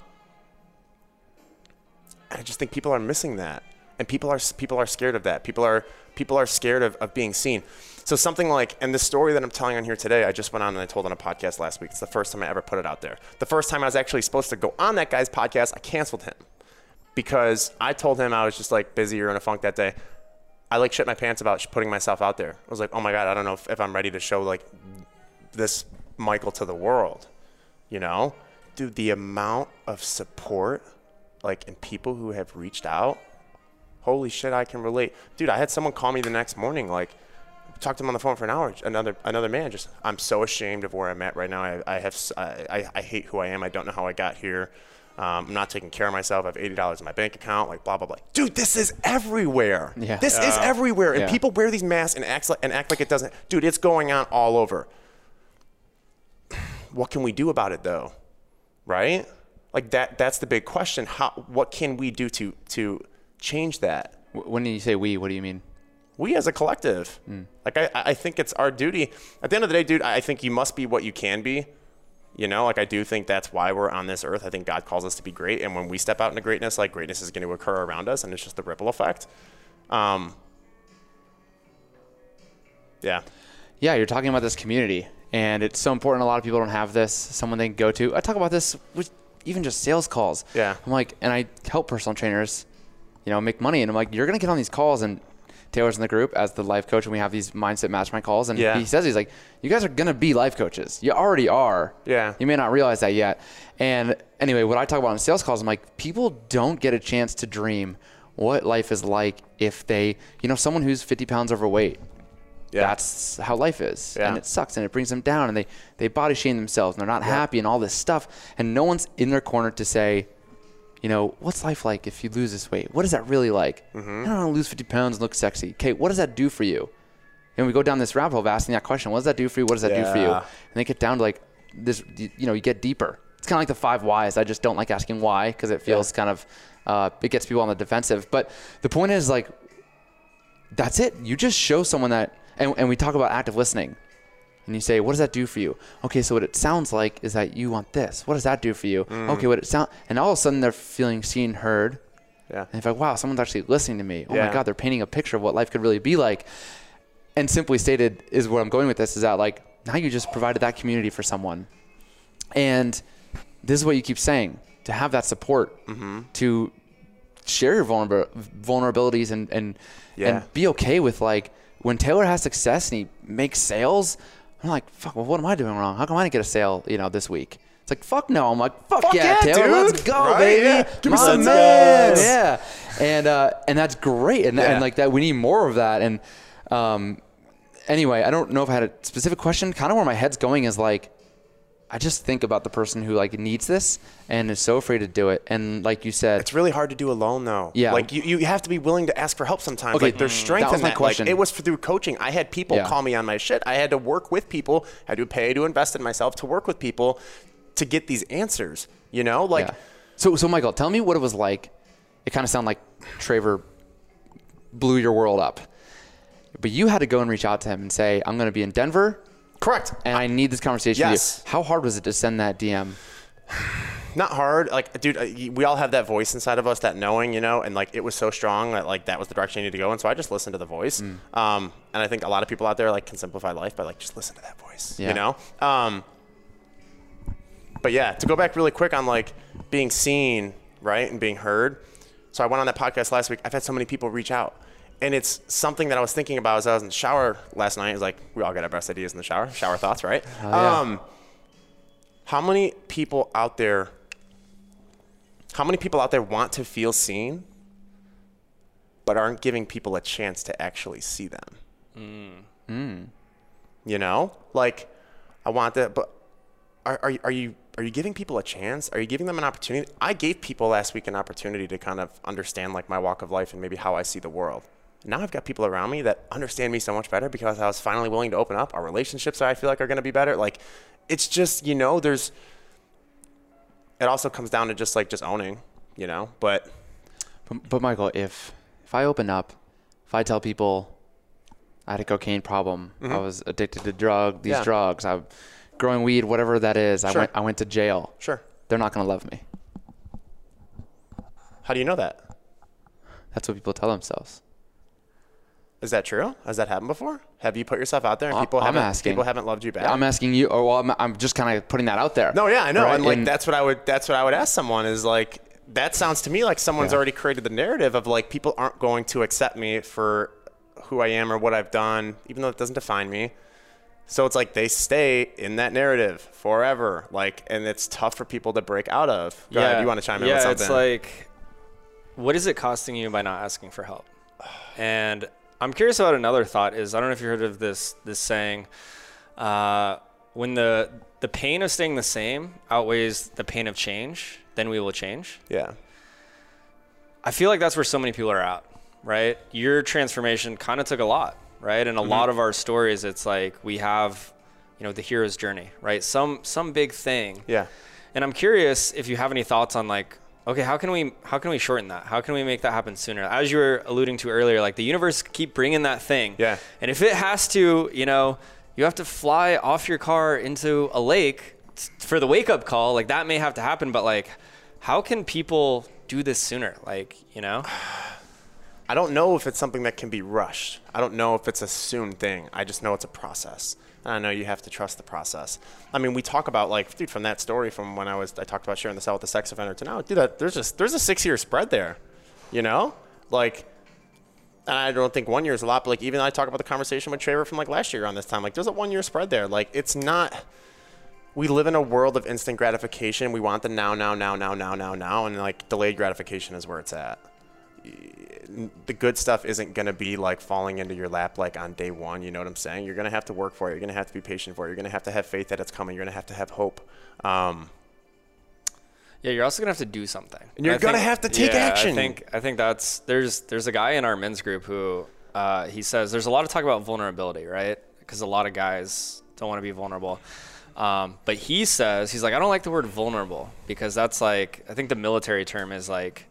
S1: I just think people are missing that, and people are people are scared of that. People are people are scared of, of being seen. So something like, and the story that I'm telling on here today, I just went on and I told on a podcast last week. It's the first time I ever put it out there. The first time I was actually supposed to go on that guy's podcast, I canceled him because I told him I was just like busy or in a funk that day. I like shit my pants about putting myself out there. I was like, oh my god, I don't know if, if I'm ready to show like this Michael to the world. You know, dude, the amount of support like and people who have reached out holy shit i can relate dude i had someone call me the next morning like talked to him on the phone for an hour another another man just i'm so ashamed of where i'm at right now i, I have I- I hate who i am i don't know how i got here um, i'm not taking care of myself. I have $80 in my bank account like blah blah blah. Dude this is everywhere.
S3: Yeah.
S1: this is everywhere. And
S3: Yeah.
S1: people wear these masks and act like and act like it doesn't dude it's going on all over. What can we do about it though? Right? Like that that's the big question. How what can we do to to change that?
S3: Wh- When you say we, what do you mean?
S1: we as a collective. Like I, I think it's our duty. At the end of the day dude i think you must be what you can be you know like i do think that's why we're on this earth i think god calls us to be great and when we step out into greatness like greatness is going to occur around us and it's just the ripple effect um yeah
S3: Yeah, you're talking about this community, and it's so important. A lot of people don't have this. Someone they can go to. I talk about this with even just sales calls.
S1: Yeah.
S3: I'm like, and I help personal trainers, you know, make money, and I'm like, you're gonna get on these calls, and Taylor's in the group as the life coach, and we have these mindset mastermind calls, and
S1: Yeah.
S3: he says he's like, you guys are gonna be life coaches. You already are.
S1: Yeah.
S3: You may not realize that yet. And anyway, what I talk about in sales calls, I'm like, people don't get a chance to dream what life is like if they, you know, someone who's 50 pounds overweight
S1: yeah
S3: that's how life is
S1: Yeah.
S3: and it sucks and it brings them down and they they body shame themselves and they're not happy and all this stuff and no one's in their corner to say you know what's life like if you lose this weight? What is that really like?
S1: Mm-hmm.
S3: i don't want to lose 50 pounds and look sexy. Okay what does that do for you? And we go down this rabbit hole of asking that question what does that do for you? What does that do for you? And they get down to like this you know you get deeper. It's kind of like the five whys. I just don't like asking why because it feels kind of uh, it gets people on the defensive. But the point is like that's it. You just show someone that, and, and we talk about active listening. And you say, what does that do for you? Okay, so what it sounds like is that you want this. What does that do for you? Okay, what it sound, and all of a sudden they're feeling seen, heard,
S1: yeah
S3: and it's like, wow, someone's actually listening to me. Oh
S1: Yeah.
S3: my God, they're painting a picture of what life could really be like. And simply stated is where I'm going with this is that like now you just provided that community for someone, and this is what you keep saying to have that support
S1: Mm-hmm.
S3: to share your vulnerab- vulnerabilities and and
S1: Yeah.
S3: and be okay with like when Taylor has success and he makes sales. I'm like, fuck. Well, what am I doing wrong? How come I didn't get a sale? You know, this week. It's like fuck no. I'm like fuck,
S1: Fuck
S3: yeah,
S1: yeah,
S3: Taylor, let's go,
S1: Right?
S3: baby.
S1: Yeah. Give me some
S3: man. Yeah, and uh, and that's great, and,
S1: Yeah.
S3: and like that we need more of that. And um, anyway, I don't know if I had a specific question. Kind of where my head's going is like, I just think about the person who like needs this and is so afraid to do it. And like you said,
S1: It's really hard to do alone, though.
S3: Yeah.
S1: Like you, you have to be willing to ask for help sometimes.
S3: Okay,
S1: Like there's
S3: mm,
S1: strength
S3: that was
S1: in
S3: my
S1: that.
S3: question.
S1: Like it was through coaching. I had people
S3: Yeah.
S1: call me on my shit. I had to work with people. I had to pay to invest in myself to work with people to get these answers. You know, like
S3: yeah. So so Michael, tell me what it was like. It kind of sounded like Traver blew your world up, but you had to go and reach out to him and say, "I'm going to be in Denver."
S1: Correct.
S3: and I need this conversation
S1: Yes.
S3: with you. How hard was it to send that DM?
S1: not hard. Like, dude, uh, we all have that voice inside of us, that knowing, you know, and like it was so strong that like that was the direction I needed to go. And so I just listened to the voice.
S3: Mm.
S1: Um, and I think a lot of people out there like can simplify life by like just listen to that voice,
S3: Yeah.
S1: you know. Um, but yeah, to go back really quick on like being seen, right, and being heard. So I went on that podcast last week. I've had so many people reach out. And it's something that I was thinking about as I was in the shower last night. It was like, we all get our best ideas in the shower, shower thoughts, right?
S3: yeah.
S1: Um, how many people out there how many people out there want to feel seen but aren't giving people a chance to actually see them? You know? Like i want that but are, are, you- are you are you giving people a chance? Are you giving them an opportunity? I gave people last week an opportunity to kind of understand like my walk of life and maybe how i see the world now i've got people around me that understand me so much better because i was finally willing to open up our relationships i feel like are going to be better like it's just you know there's it also comes down to just like just owning you know but
S3: But, but Michael, if if I open up, if I tell people I had a cocaine problem, I was addicted to drug, these
S1: Mm-hmm. Yeah.
S3: drugs, I'm growing weed, whatever that is, I
S1: Sure.
S3: went I went to jail.
S1: sure
S3: They're not going to love me.
S1: how do you know that
S3: That's what people tell themselves.
S1: Is that true has that happened before have you put yourself out there and
S3: I-
S1: people
S3: I'm
S1: haven't
S3: asking.
S1: people haven't loved you back
S3: I'm asking you, or well, I'm, I'm just kind of putting that out there.
S1: No, yeah, I know,
S3: right?
S1: and like that's what I would that's what I would ask someone is like that sounds to me like someone's
S3: Yeah.
S1: already created the narrative of like people aren't going to accept me for who I am or what I've done, even though it doesn't define me. So it's like they stay in that narrative forever, like, and it's tough for people to break out of. Go ahead, you want to chime in
S4: yeah,
S1: with something?
S4: it's like, what is it costing you by not asking for help? And I'm curious about another thought. Is I don't know if you heard of this this saying, uh, when the the pain of staying the same outweighs the pain of change, then we will change.
S1: yeah,
S4: I feel like that's where so many people are at, right? Your transformation kind of took a lot, right? And a lot of our stories, it's like we have, you know, the hero's journey, right? Some some big thing.
S1: yeah,
S4: And I'm curious if you have any thoughts on like, okay, how can we how can we shorten that? How can we make that happen sooner? As you were alluding to earlier, like the universe keep bringing that thing.
S1: Yeah.
S4: And if it has to, you know, you have to fly off your car into a lake for the wake up call, like that may have to happen, but like how can people do this sooner? Like, you know?
S1: I don't know if it's something that can be rushed. I don't know if it's a soon thing. I just know it's a process. I know you have to trust the process. I mean, we talk about like, dude, from that story from when I was, I talked about sharing the cell with the sex offender to now, dude, there's just, there's a six year spread there, you know? Like, and I don't think one year is a lot, but like, even I talk about the conversation with Traver from like last year on this time, like, there's a one year spread there. Like, it's not, we live in a world of instant gratification. We want the now, now, now, now, now, now, now, and like delayed gratification is where it's at the good stuff isn't going to be like falling into your lap like on day one. You know what I'm saying? You're going to have to work for it. You're going to have to be patient for it. You're going to have to have faith that it's coming. You're going to have to have hope. Um,
S4: Yeah, you're also gonna have to do something.
S1: And you're
S4: I
S1: gonna
S4: think-
S1: have to take
S4: yeah,
S1: action.
S4: I think I think that's there's there's a guy in our men's group who uh, he says there's a lot of talk about vulnerability, right? Because a lot of guys don't want to be vulnerable. Um, but he says he's like I don't like the word vulnerable because that's like I think the military term is like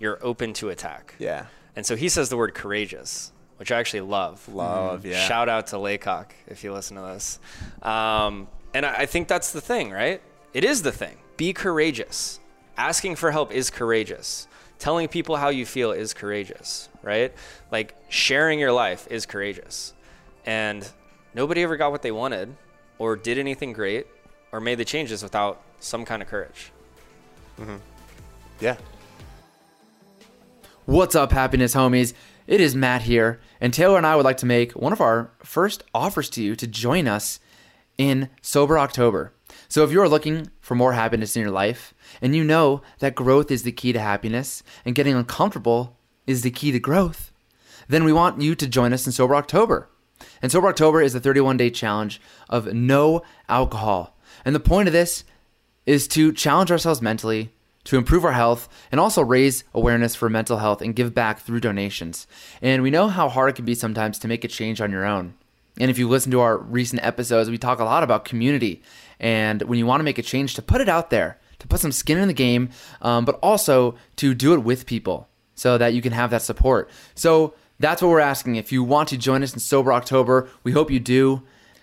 S4: you're open to attack.
S1: yeah.
S4: And so he says the word courageous, which I actually love.
S1: Love, yeah.
S4: Shout out to Laycock if you listen to this. Um, and I, I think that's the thing, right? It is the thing. Be courageous. Asking for help is courageous. Telling people how you feel is courageous, right? Like sharing your life is courageous. And nobody ever got what they wanted or did anything great or made the changes without some kind of courage. Mm-hmm.
S1: Yeah.
S5: What's up, happiness homies? It is Matt here, and Taylor and I would like to make one of our first offers to you to join us in Sober October.
S3: So if you're looking for more happiness in your life and you know that growth is the key to happiness and getting uncomfortable is the key to growth, then we want you to join us in Sober October. And Sober October is a 31 day challenge of no alcohol. And the point of this is to challenge ourselves mentally, to improve our health, and also raise awareness for mental health and give back through donations. And we know how hard it can be sometimes to make a change on your own. And if you listen to our recent episodes, we talk a lot about community. And when you want to make a change, to put it out there, to put some skin in the game, um, but also to do it with people so that you can have that support. So that's what we're asking. If you want to join us in Sober October, we hope you do.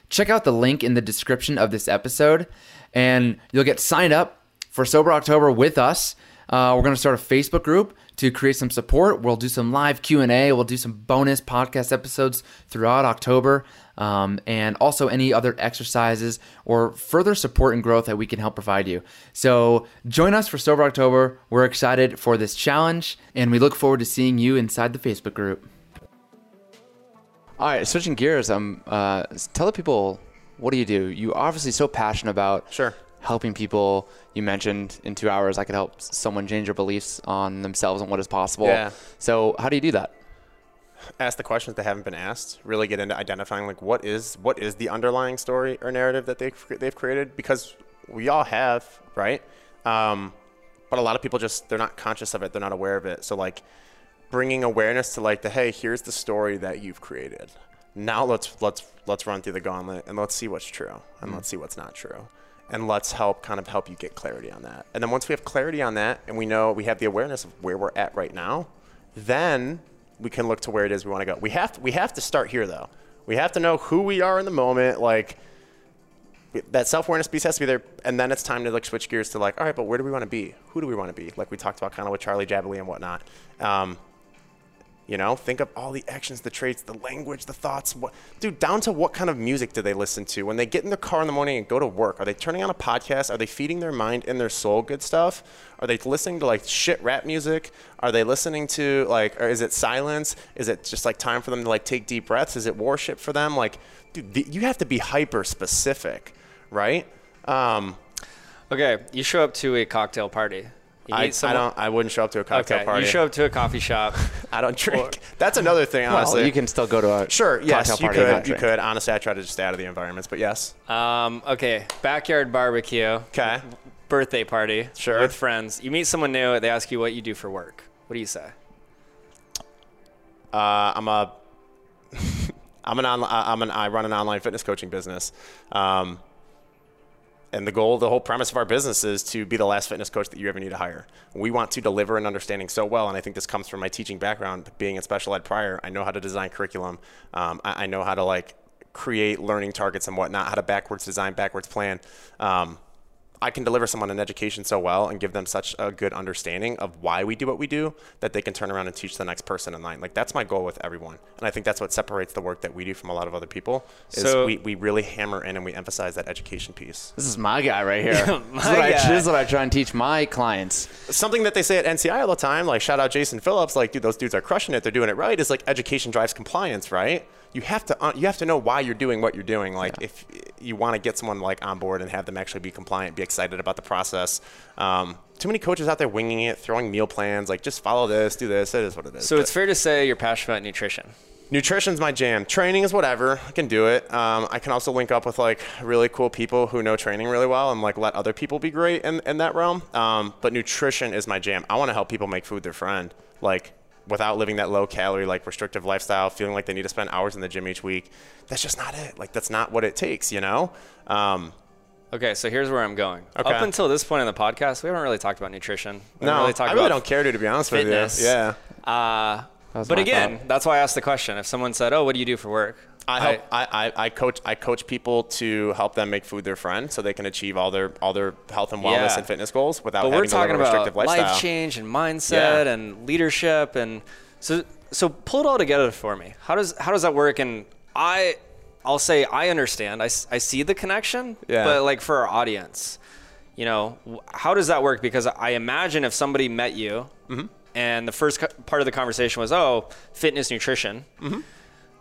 S3: Check out the link in the description of this episode, and you'll get signed up for Sober October with us. Uh, we're going to start a Facebook group to create some support. We'll do some live Q and A. We'll do some bonus podcast episodes throughout October, um, and also any other exercises or further support and growth that we can help provide you. So join us for Sober October. We're excited for this challenge, and we look forward to seeing you inside the Facebook group.
S6: All right, switching gears. Um, uh, tell the people what do you do? You obviously so passionate about
S1: Sure.
S6: Helping people. You mentioned in two hours I could help someone change their beliefs on themselves and what is possible.
S1: Yeah.
S6: So how do you do that?
S1: ask the questions that haven't been asked. Really get into identifying like what is what is the underlying story or narrative that they they've created because we all have right, um, but a lot of people just they're not conscious of it. They're not aware of it. So like bringing awareness to like the hey here's the story that you've created. Now let's let's let's run through the gauntlet and let's see what's true and let's see what's not true. And let's help kind of help you get clarity on that. And then once we have clarity on that and we know we have the awareness of where we're at right now, then we can look to where it is we want to go. We have to, we have to start here though. We have to know who we are in the moment. Like that self awareness piece has to be there, and then it's time to like switch gears to like, all right, but where do we want to be? Who do we want to be? Like we talked about kind of with Charlie Jabaley and whatnot. Um, you know, think of all the actions, the traits, the language, the thoughts. What, dude, down to what kind of music do they listen to when they get in their car in the morning and go to work? Are they turning on a podcast? Are they feeding their mind and their soul good stuff? Are they listening to like shit rap music? Are they listening to like, or is it silence? Is it just like time for them to like take deep breaths? Is it worship for them? Like, dude, th- you have to be hyper specific, right? Um,
S4: Okay, you show up to a cocktail party. You
S1: I, I don't. I wouldn't show up to a cocktail
S4: Okay,
S1: party.
S4: you show up to a coffee shop.
S1: I don't drink. That's another thing,
S6: Well,
S1: honestly.
S6: you can still go to a
S1: Sure. Yes,
S6: cocktail
S1: you
S6: party and
S1: could. You
S6: drink.
S1: could. Honestly, I try to just stay out of the environments, but yes.
S4: Um, okay, backyard barbecue,
S1: Okay.
S4: birthday party
S1: Sure.
S4: with friends. You meet someone new. They ask you what you do for work. What do you say?
S1: Uh, I'm a. I'm an on, I'm an I run an online fitness coaching business, um, and the goal, the whole premise of our business is to be the last fitness coach that you ever need to hire. We want to deliver an understanding so well, and I think this comes from my teaching background, being in special ed prior. I know how to design curriculum. Um, I, I know how to like create learning targets and whatnot, how to backwards design, backwards plan. Um, I can deliver someone an education so well and give them such a good understanding of why we do what we do that they can turn around and teach the next person in line. Like that's my goal with everyone. And I think that's what separates the work that we do from a lot of other people is
S4: So-
S1: we, we really hammer in and we emphasize that education piece.
S6: This is my guy right here. this, is
S4: My
S6: what I,
S4: guy.
S6: this is what I try and teach my clients.
S1: Something that they say at NCI all the time, like shout out Jason Phillips, like dude, those dudes are crushing it. They're doing it right. Is like education drives compliance, right? You have to uh, you have to know why you're doing what you're doing. Like if you want to get someone like on board and have them actually be compliant, be excited about the process. Um, too many coaches out there winging it, throwing meal plans, like just follow this, do this. It is what it is.
S4: So
S1: But
S4: it's fair to say you're passionate about nutrition.
S1: nutrition's my jam. Training is whatever. I can do it. Um, I can also link up with like really cool people who know training really well and like let other people be great in, in that realm. Um, but nutrition is my jam. I want to help people make food their friend. Like without living that low calorie, like restrictive lifestyle, feeling like they need to spend hours in the gym each week. That's just not it. Like that's not what it takes, you know? Um,
S4: Okay, so here's where I'm going.
S1: Okay.
S4: Up until this point in the podcast, we haven't really talked about nutrition. We
S1: no,
S4: really talked
S1: I really
S4: about
S1: don't care to, to be honest
S4: fitness.
S1: with you. Yeah.
S4: Uh, but again,
S6: thought.
S4: that's why I asked the question. If someone said, "Oh, what do you do for work?"
S1: I help. I, I, I coach. I coach people to help them make food their friend, so they can achieve all their all their health and wellness
S4: Yeah.
S1: and fitness goals without
S4: but
S1: having
S4: we're talking
S1: a restrictive
S4: about
S1: lifestyle.
S4: life change and mindset
S1: Yeah.
S4: and leadership and so so pull it all together for me how does how does that work and i i'll say i understand I, I see the connection
S1: Yeah.
S4: but like for our audience you know how does that work because i imagine if somebody met you
S1: Mm-hmm.
S4: and the first co- part of the conversation was oh fitness nutrition
S1: Mm-hmm.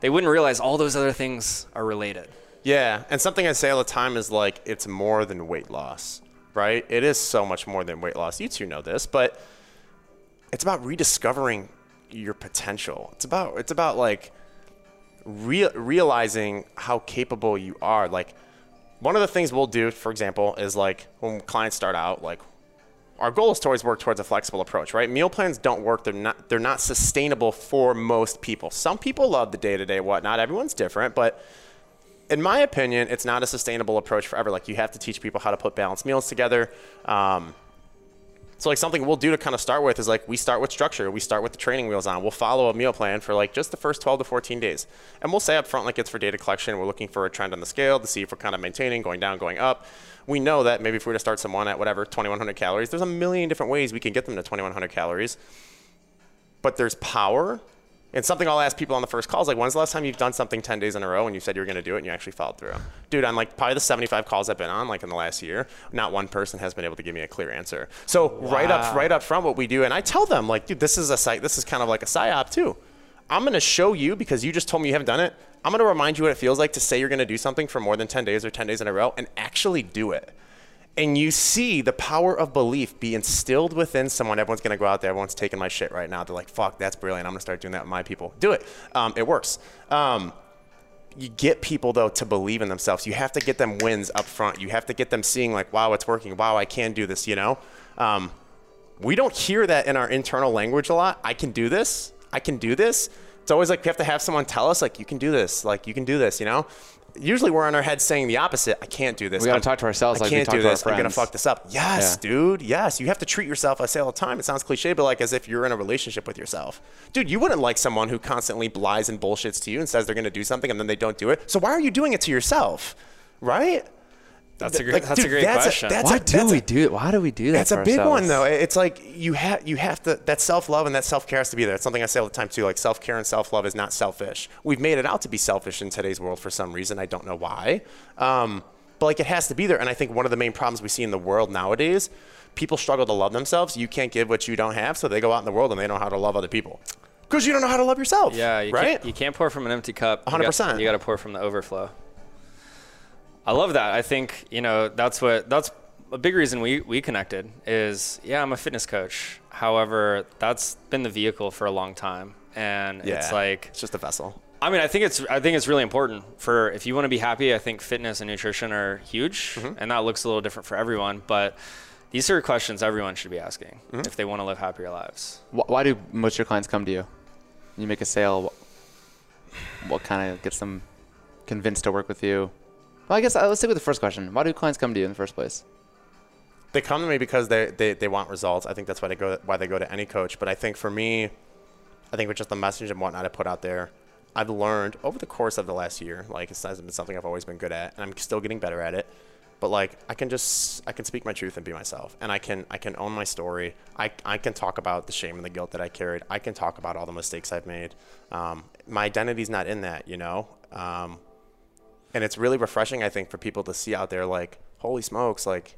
S4: They wouldn't realize all those other things are related
S1: Yeah, and something I say all the time is like it's more than weight loss, right? It is so much more than weight loss. You two know this, but it's about rediscovering your potential. It's about it's about like rea- realizing how capable you are. Like one of the things we'll do, for example, is like when clients start out, like our goal is to always work towards a flexible approach, right? Meal plans don't work. They're not they're not sustainable for most people. Some people love the day to day whatnot. Everyone's different, but in my opinion, it's not a sustainable approach forever. Like you have to teach people how to put balanced meals together. Um, so like something we'll do to kind of start with is like we start with structure. We start with the training wheels on. We'll follow a meal plan for like just the first 12 to 14 days. And we'll say up front like it's for data collection. We're looking for a trend on the scale to see if we're kind of maintaining, going down, going up. We know that maybe if we were to start someone at whatever 2100 calories, there's a million different ways we can get them to 2100 calories. But there's power and something I'll ask people on the first call is like, when's the last time you've done something 10 days in a row and you said you were going to do it and you actually followed through? Dude, on like probably the 75 calls I've been on, like in the last year, not one person has been able to give me a clear answer. So right up, right up front, what we do, and I tell them like, dude, this is a site, this is kind of like a psyop too. I'm going to show you because you just told me you haven't done it. I'm going to remind you what it feels like to say you're going to do something for more than 10 days or 10 days in a row and actually do it and you see the power of belief be instilled within someone. Everyone's gonna go out there. Everyone's taking my shit right now. They're like, "Fuck, that's brilliant. I'm gonna start doing that with my people." Do it. Um, it works. Um, you get people though to believe in themselves. You have to get them wins up front. You have to get them seeing like, "Wow, it's working. Wow, I can do this." You know. Um, we don't hear that in our internal language a lot. I can do this. I can do this. It's always like we have to have someone tell us like, "You can do this." Like, you can do this. You know usually we're on our heads saying the opposite. I can't do this.
S3: We gotta
S1: I'm-
S3: talk to ourselves
S1: I
S3: like
S1: can't do this. I'm gonna fuck this up. Yes,
S3: Yeah.
S1: dude. Yes, you have to treat yourself. I say all the time. It sounds cliche, but like as if you're in a relationship with yourself, dude. You wouldn't like someone who constantly lies and bullshits to you and says they're gonna do something and then they don't do it. So why are you doing it to yourself, right?
S4: That's a great.
S1: Like,
S4: that's
S1: dude,
S4: a great
S1: that's
S4: question.
S1: that's
S3: Why
S1: a-
S3: do
S1: that's
S3: we
S1: a-
S3: do it? Why do we do that?
S1: that's a
S3: for
S1: big one though. It's like you have you have to that self love and that self care has to be there. It's something I say all the time too. Like self care and self love is not selfish. We've made it out to be selfish in today's world for some reason. I don't know why. Um, but like it has to be there. And I think one of the main problems we see in the world nowadays, people struggle to love themselves. You can't give what you don't have, so they go out in the world and they don't know how to love other people. Because you don't know how to love yourself.
S4: Yeah, you
S1: right.
S4: Can't, you can't pour from an empty cup.
S1: 100%.
S4: You got to pour from the overflow. I love that. I think you know that's what that's a big reason we we connected. Is yeah, I'm a fitness coach. However, that's been the vehicle for a long time, and
S1: yeah.
S4: it's like
S1: it's just a vessel.
S4: I mean, I think it's I think it's really important for if you want to be happy. I think fitness and nutrition are huge,
S1: Mm-hmm.
S4: and that looks a little different for everyone. But these are questions everyone should be asking
S1: Mm-hmm.
S4: if they want to live happier lives.
S3: Why do most of your clients come to you? You make a sale. What kind of gets them convinced to work with you? Well, I guess uh, let's stick with the first question. Why do clients come to you in the first place?
S1: they come to me because they, they, they want results. I think that's why they go why they go to any coach. But I think for me, I think with just the message and whatnot I put out there, I've learned over the course of the last year, like it's been something I've always been good at, and I'm still getting better at it. But like I can just I can speak my truth and be myself, and I can I can own my story. I I can talk about the shame and the guilt that I carried. I can talk about all the mistakes I've made. Um, my identity's not in that, you know. Um, and it's really refreshing, I think, for people to see out there like, holy smokes, like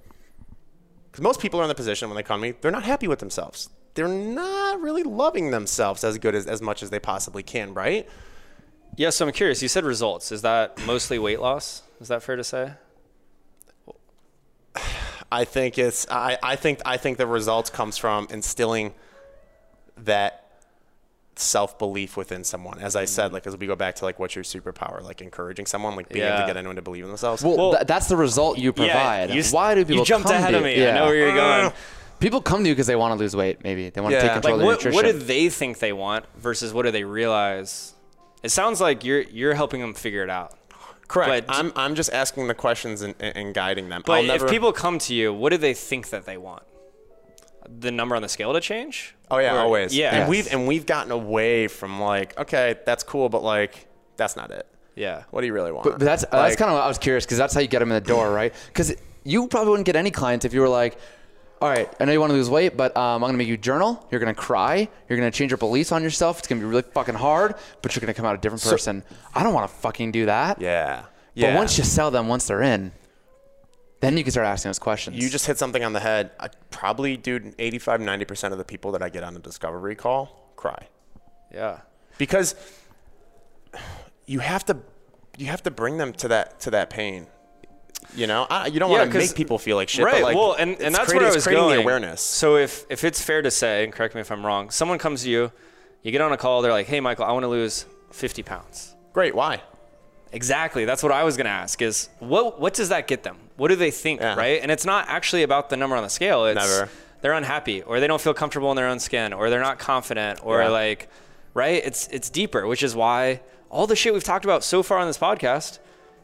S1: because most people are in the position when they come to me, they're not happy with themselves. They're not really loving themselves as good as, as much as they possibly can, right?
S4: Yeah, so I'm curious. You said results. Is that mostly weight loss? Is that fair to say?
S1: I think it's I, I think I think the results comes from instilling that self belief within someone. As I said, mm-hmm. like as we go back to like what's your superpower, like encouraging someone, like being able to get anyone to believe in themselves.
S3: Well,
S4: Well-
S3: th- that's the result you provide.
S4: you s-
S3: Why do people
S4: You jumped
S3: come
S4: ahead
S3: to
S4: of
S3: you?
S4: me. I know where you're going.
S3: People come to you because they want to lose weight. Maybe they want to take
S1: Like,
S3: control
S4: like
S3: of their
S4: what,
S3: nutrition.
S4: what do they think they want versus what do they realize? It sounds like you're you're helping them figure it out.
S1: Correct.
S4: but-
S1: I'm I'm just asking the questions and, and, and guiding them.
S4: But
S1: I'll never,
S4: if people come to you, what do they think that they want? The number on the scale to change?
S1: Oh yeah,
S4: Or-
S1: always.
S4: Yeah.
S1: And
S3: Yes.
S1: we've and we've gotten away from like, okay, that's cool, but like that's not it.
S4: Yeah.
S1: What do you really want?
S3: But, but that's that's kind of I was curious because that's how you get them in the door, right? Because you probably wouldn't get any clients if you were like, all right, I know you want to lose weight, but um, I'm gonna make you journal. You're gonna cry. You're gonna change your beliefs on yourself. It's gonna be really fucking hard, but you're gonna come out a different person. I don't want to fucking do that.
S1: Yeah.
S3: But
S1: Yeah.
S3: once you sell them, once they're in, then you can start asking those questions.
S1: You just hit something on the head. I probably, dude, 85, 90% of the people that I get on a discovery call cry.
S4: Yeah.
S1: Because you have to you have to bring them to that to that pain. You know, I, you don't
S4: Yeah,
S1: want to make people feel like shit.
S4: right.
S1: But like,
S4: well, and, and that's
S1: creating,
S4: where I was
S1: creating
S4: going.
S1: the awareness.
S4: So if if it's fair to say, and correct me if I'm wrong, someone comes to you, you get on a call, they're like, "Hey, Michael, I want to lose 50 pounds."
S1: Great. Why?
S4: Exactly. That's what I was going to ask is what what does that get them? What do they think,
S1: Yeah.
S4: right? And it's not actually about the number on the scale. It's
S1: Never.
S4: they're unhappy or they don't feel comfortable in their own skin or they're not confident or
S1: Yeah.
S4: like right? It's it's deeper, which is why all the shit we've talked about so far on this podcast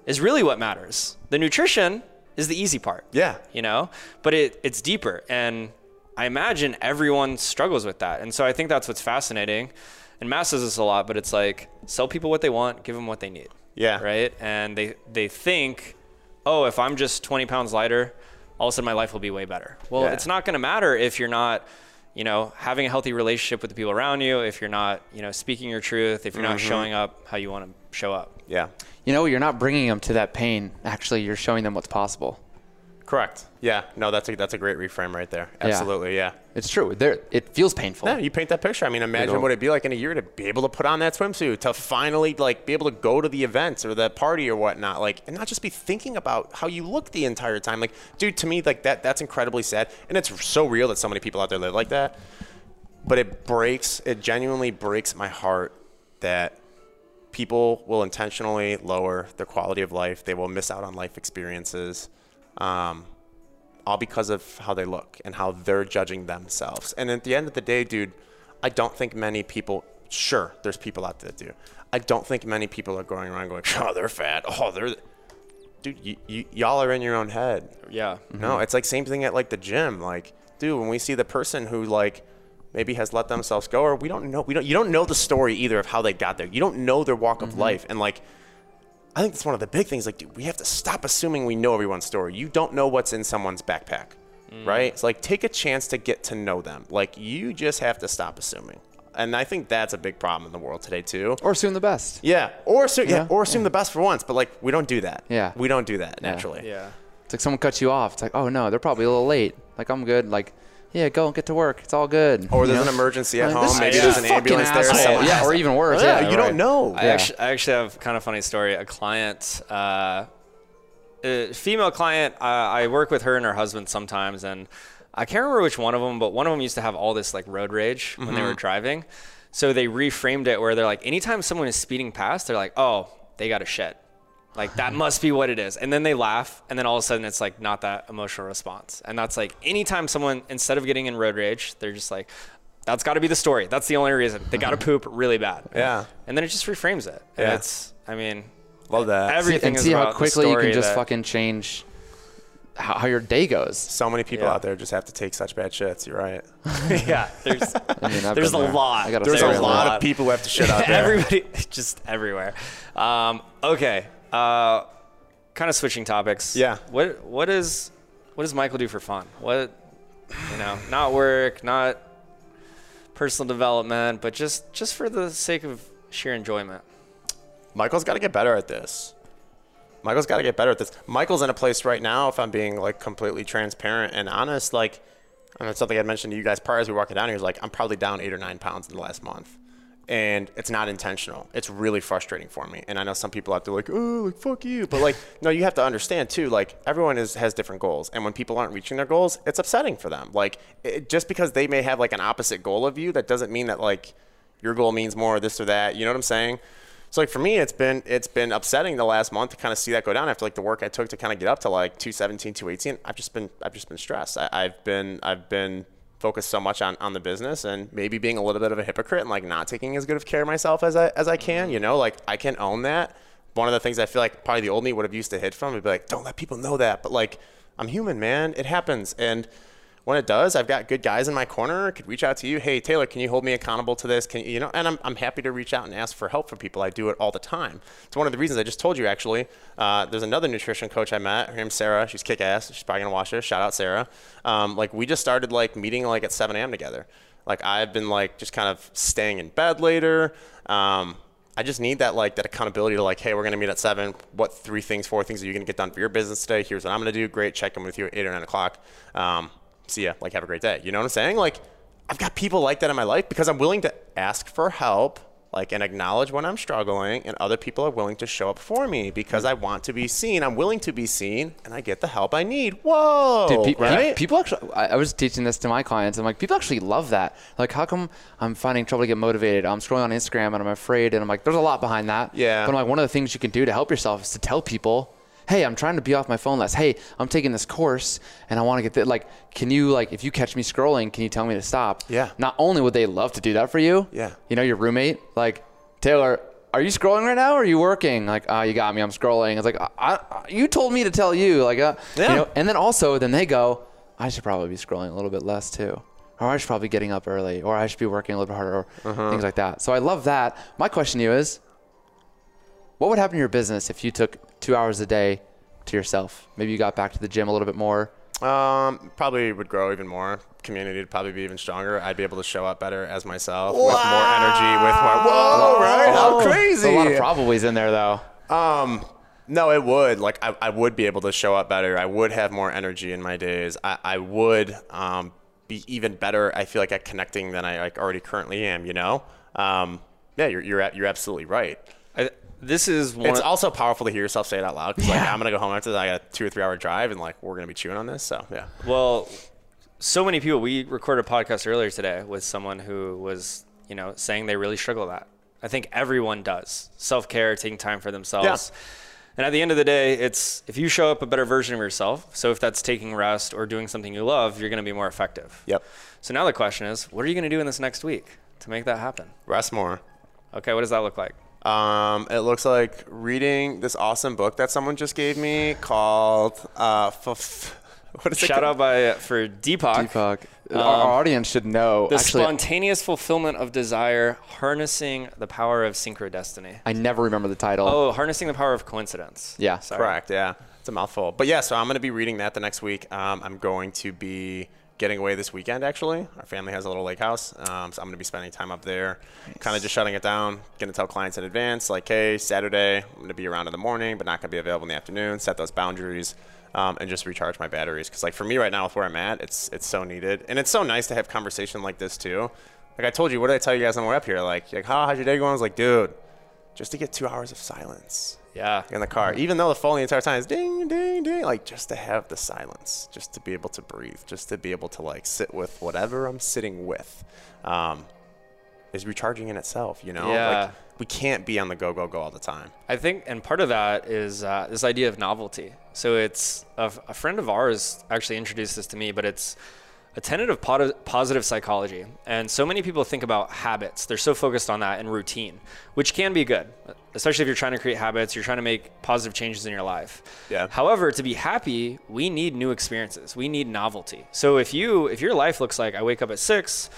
S4: is really what matters. The nutrition is the easy part.
S1: Yeah.
S4: You know? But it it's deeper and I imagine everyone struggles with that. And so I think that's what's fascinating. And Mass says this a lot, but it's like sell people what they want, give them what they need
S1: Yeah.
S4: right? And they they think, oh, if I'm just 20 pounds lighter, all of a sudden my life will be way better. Well,
S1: Yeah.
S4: it's not going to matter if you're not, you know, having a healthy relationship with the people around you, if you're not, you know, speaking your truth, if you're not mm-hmm. showing up how you want to show up.
S1: Yeah.
S3: You know, you're not bringing them to that pain. Actually, you're showing them what's possible.
S1: Correct. Yeah. No, that's a that's a great reframe right there. Absolutely. Yeah.
S3: It's true. There, it feels painful.
S1: Yeah, you paint that picture. I mean, imagine
S3: know.
S1: what it'd be like in a year to be able to put on that swimsuit, to finally like be able to go to the events or the party or whatnot, like, and not just be thinking about how you look the entire time. Like, dude, to me, like that that's incredibly sad, and it's so real that so many people out there live like that. But it breaks, it genuinely breaks my heart that people will intentionally lower their quality of life. They will miss out on life experiences. Um, all because of how they look and how they're judging themselves. And at the end of the day, dude, I don't think many people. Sure, there's people out there that do. I don't think many people are going around going, "Oh, they're fat. Oh, they're." Dude, you, you, y'all are in your own head.
S4: Yeah.
S1: No, it's like same thing at like the gym. Like, dude, when we see the person who like maybe has let themselves go, or we don't know, we don't, you don't know the story either of how they got there. You don't know their walk of life, and like, I think that's one of the big things. Like, dude, we have to stop assuming we know everyone's story. You don't know what's in someone's backpack, mm. right? It's like take a chance to get to know them. Like, you just have to stop assuming, and I think that's a big problem in the world today too.
S3: Or assume the best.
S1: Yeah, or assume, yeah,
S3: Yeah.
S1: or assume the best for once, but like we don't do that.
S3: Yeah.
S1: we don't do that naturally.
S4: Yeah.
S3: It's like someone cuts you off. It's like, oh no, they're probably a little late. Like I'm good. Like, yeah, go and get to work. It's all good.
S1: Or
S3: You
S1: there's
S3: know?
S1: an emergency at
S3: Like,
S1: home. Maybe there's an ambulance there.
S3: asshole.
S1: someone
S3: Yeah, or even worse.
S1: Yeah,
S3: Yeah,
S1: you
S3: right.
S1: don't know.
S4: I actually, I actually have kind of funny story. A client, uh, a female client, uh, I work with her and her husband sometimes, and I can't remember which one of them, but one of them used to have all this like road rage when they
S1: Mm-hmm.
S4: were driving. So they reframed it where they're like, anytime someone is speeding past, they're like, oh, they got a shit. Like that must be what it is. And then they laugh, and then all of a sudden it's like not that emotional response. And that's like anytime someone instead of getting in road rage, they're just like, that's got to be the story. That's the only reason they got to poop really bad.
S1: Yeah.
S4: And then it just reframes it. And
S1: Yeah.
S4: it's, I mean,
S1: Love that.
S4: everything
S3: and
S4: is
S3: see how quickly you can just
S4: that-
S3: fucking change how, how your day goes.
S1: so many people
S4: Yeah.
S1: out there just have to take such bad shits. You're right.
S4: yeah, there's,
S3: I mean,
S4: there's a
S3: there.
S4: lot.
S1: There's a
S3: on
S1: lot of people who have to shit out there.
S4: Everybody, just everywhere. Um, okay. Uh, kind of switching topics.
S1: Yeah.
S4: What what is what does Michael do for fun? What you know, not work, not personal development, but just just for the sake of sheer enjoyment.
S1: Michael's got to get better at this. Michael's got to get better at this. Michael's in a place right now, if I'm being like completely transparent and honest, like, and it's something I mentioned to you guys prior as we were walking down here. Is like I'm probably down eight or nine pounds in the last month, and it's not intentional. It's really frustrating for me. And I know some people out there like, oh, like fuck you, but like, no, you have to understand too. Like everyone is has different goals, and when people aren't reaching their goals, it's upsetting for them. Like it, just because they may have like an opposite goal of you, that doesn't mean that like your goal means more this or that. You know what I'm saying? So like for me, it's been it's been upsetting the last month to kind of see that go down after like the work I took to kind of get up to like 217, 218. I've just been I've just been stressed. I, I've been I've been focused so much on, on the business and maybe being a little bit of a hypocrite and like not taking as good of care of myself as I as I can. You know, like I can own that. One of the things I feel like probably the old me would have used to hid from would be like, don't let people know that. But like I'm human, man. It happens and when it does, I've got good guys in my corner. Could reach out to you. Hey, Taylor, can you hold me accountable to this? Can you, you know? And I'm, I'm happy to reach out and ask for help from people. I do it all the time. It's one of the reasons I just told you. Actually, uh, there's another nutrition coach I met. Her name's Sarah. She's kick ass. She's probably gonna watch this. Shout out Sarah. Um, like we just started like meeting like at 7 a.m. together. Like I've been like just kind of staying in bed later. Um, I just need that like that accountability to like, hey, we're gonna meet at seven. What three things, four things are you gonna get done for your business today? Here's what I'm gonna do. Great. Check in with you at eight or nine o'clock. Um, see ya. Like, have a great day. You know what I'm saying? Like, I've got people like that in my life because I'm willing to ask for help like and acknowledge when I'm struggling and other people are willing to show up for me because I want to be seen. I'm willing to be seen and I get the help I need. Whoa.
S3: Dude, pe- pe-
S1: right?
S3: people actually, I, I was teaching this to my clients. I'm like, people actually love that. Like, how come I'm finding trouble to get motivated? I'm scrolling on Instagram and I'm afraid. And I'm like, there's a lot behind that.
S1: Yeah.
S3: But I'm like, one of the things you can do to help yourself is to tell people, hey, I'm trying to be off my phone less. Hey, I'm taking this course and I want to get this. Like, can you, like, if you catch me scrolling, can you tell me to stop?
S1: Yeah.
S3: Not only would they love to do that for you,
S1: Yeah.
S3: you know, your roommate, like, Taylor, are you scrolling right now or are you working? Like, oh, you got me. I'm scrolling. It's like, I, I, you told me to tell you. Like, uh,
S1: Yeah.
S3: you know, and then also, then they go, I should probably be scrolling a little bit less too. Or I should probably be getting up early. Or I should be working a little bit harder. Or
S1: Uh-huh.
S3: things like that. So I love that. My question to you is what would happen to your business if you took two hours a day to yourself? Maybe you got back to the gym a little bit more.
S1: Um, probably would grow even more. Community would probably be even stronger. I'd be able to show up better as myself with more energy, with more. Whoa, right? How crazy!
S3: There's a lot of probablys in there, though.
S1: Um, no, it would. Like, I, I would be able to show up better. I would have more energy in my days. I, I would um, be even better. I feel like at connecting than I like already currently am. You know. Um, yeah, you're you're you're absolutely right.
S4: This is one.
S1: It's also powerful to hear yourself say it out loud. 'cause, like, I'm gonna go home after that. I got a two or three hour drive, and like we're gonna be chewing on this. So yeah.
S4: Well, so many people. We recorded a podcast earlier today with someone who was, you know, saying they really struggle with that. I think everyone does self care, taking time for themselves. Yeah. And at the end of the day, it's if you show up a better version of yourself. So if that's taking rest or doing something you love, you're going to be more effective.
S1: Yep.
S4: So now the question is, what are you going to do in this next week to make that happen?
S1: Rest more.
S4: Okay, what does that look like?
S1: Um, it looks like reading this awesome book that someone just gave me called uh, f- what is it?
S4: Shout
S1: called?
S4: out by for Deepak.
S3: Deepak. our, our audience should know.
S4: The
S3: Actually,
S4: spontaneous fulfillment of desire, harnessing the power of synchrodestiny.
S3: I never remember the title.
S4: Oh, harnessing the power of coincidence.
S3: Yeah.
S4: Sorry.
S1: Correct. Yeah, it's a mouthful. But yeah, so I'm going to be reading that the next week. Um, I'm going to be getting away this weekend. Actually, our family has a little lake house, um, so I'm going to be spending time up there, kind of just shutting it down. Going to tell clients in advance, like, hey, Saturday I'm going to be around in the morning, but not going to be available in the afternoon. Set those boundaries. Um, and just recharge my batteries because like for me right now with where i'm at it's it's so needed and it's so nice to have conversation like this too like i told you what did i tell you guys on the way up here like like how, how's your day going i was like dude just to get two hours of silence
S4: Yeah.
S1: in the car, even though the phone the entire time is ding, ding, ding, like just to have the silence, just to be able to breathe, just to be able to like sit with whatever I'm sitting with, um, is recharging in itself. You know,
S4: Yeah.
S1: like we can't be on the go, go, go all the time.
S4: I think, and part of that is uh, this idea of novelty. So it's a, a friend of ours actually introduced this to me, but it's a tenet of po- positive psychology. And so many people think about habits. They're so focused on that and routine, which can be good, especially if you're trying to create habits, you're trying to make positive changes in your life.
S1: Yeah.
S4: However, to be happy, we need new experiences. We need novelty. So if you if your life looks like I wake up at 6,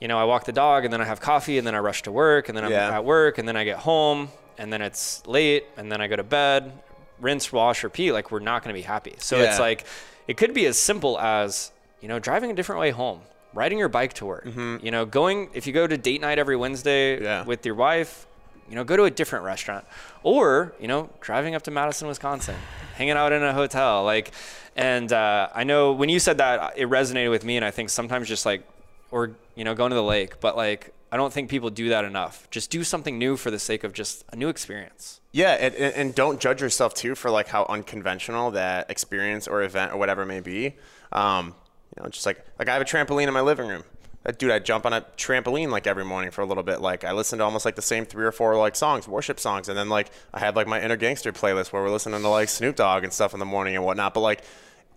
S4: you know, I walk the dog and then I have coffee and then I rush to work and then I'm
S1: Yeah.
S4: at work and then I get home and then it's late and then I go to bed, rinse, wash, repeat, like we're not going to be happy. So it's like it could be as simple as, you know, driving a different way home, riding your bike to work. You know, going if you go to date night every Wednesday
S1: Mm-hmm. Yeah.
S4: with your wife, you know, go to a different restaurant. Or, you know, driving up to Madison, Wisconsin, hanging out in a hotel. Like and uh, I know when you said that it resonated with me and I think sometimes just like or you know going to the lake but like i don't think people do that enough just do something new for the sake of just a new experience
S1: Yeah, and, and don't judge yourself too for like how unconventional that experience or event or whatever may be. Um, you know, just like like I have a trampoline in my living room. Dude, I jump on a trampoline like every morning for a little bit. Like I listen to almost like the same three or four like songs, worship songs, and then like I have like my inner gangster playlist where we're listening to like Snoop Dogg and stuff in the morning and whatnot. But like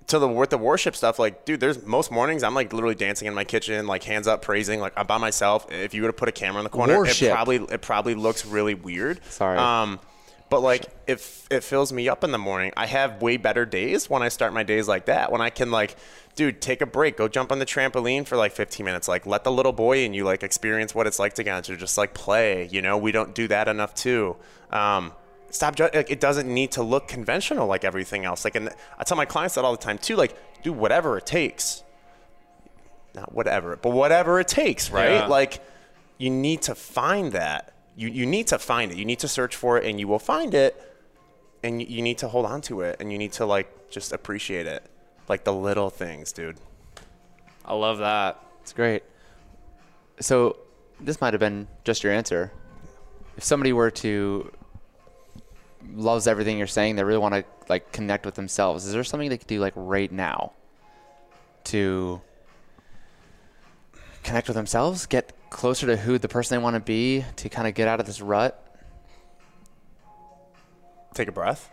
S1: to the with the worship stuff, like dude, there's most mornings I'm like literally dancing in my kitchen, like hands up, praising, like I'm by myself. If you were to put a camera in the corner,
S3: Worship.
S1: it probably it probably looks really weird.
S3: Sorry.
S1: Um, but like if it fills me up in the morning, I have way better days when I start my days like that. When I can like, dude, take a break, go jump on the trampoline for like 15 minutes. Like let the little boy in you like experience what it's like to get on to just like play. You know, we don't do that enough too. Um, stop. Ju- like, it doesn't need to look conventional like everything else. Like, and I tell my clients that all the time too. Like, do whatever it takes. Not whatever, but whatever it takes, right?
S4: Yeah.
S1: Like, you need to find that. You, you need to find it. You need to search for it, and you will find it. And you, you need to hold on to it, and you need to like just appreciate it, like the little things, dude.
S4: i love that
S3: It's great. So this might have been just your answer, if somebody were to loves everything you're saying, they really want to like connect with themselves. Is there something they could do like right now to connect with themselves, get closer to who the person they want to be, to kind of get out of this rut?
S1: Take a breath.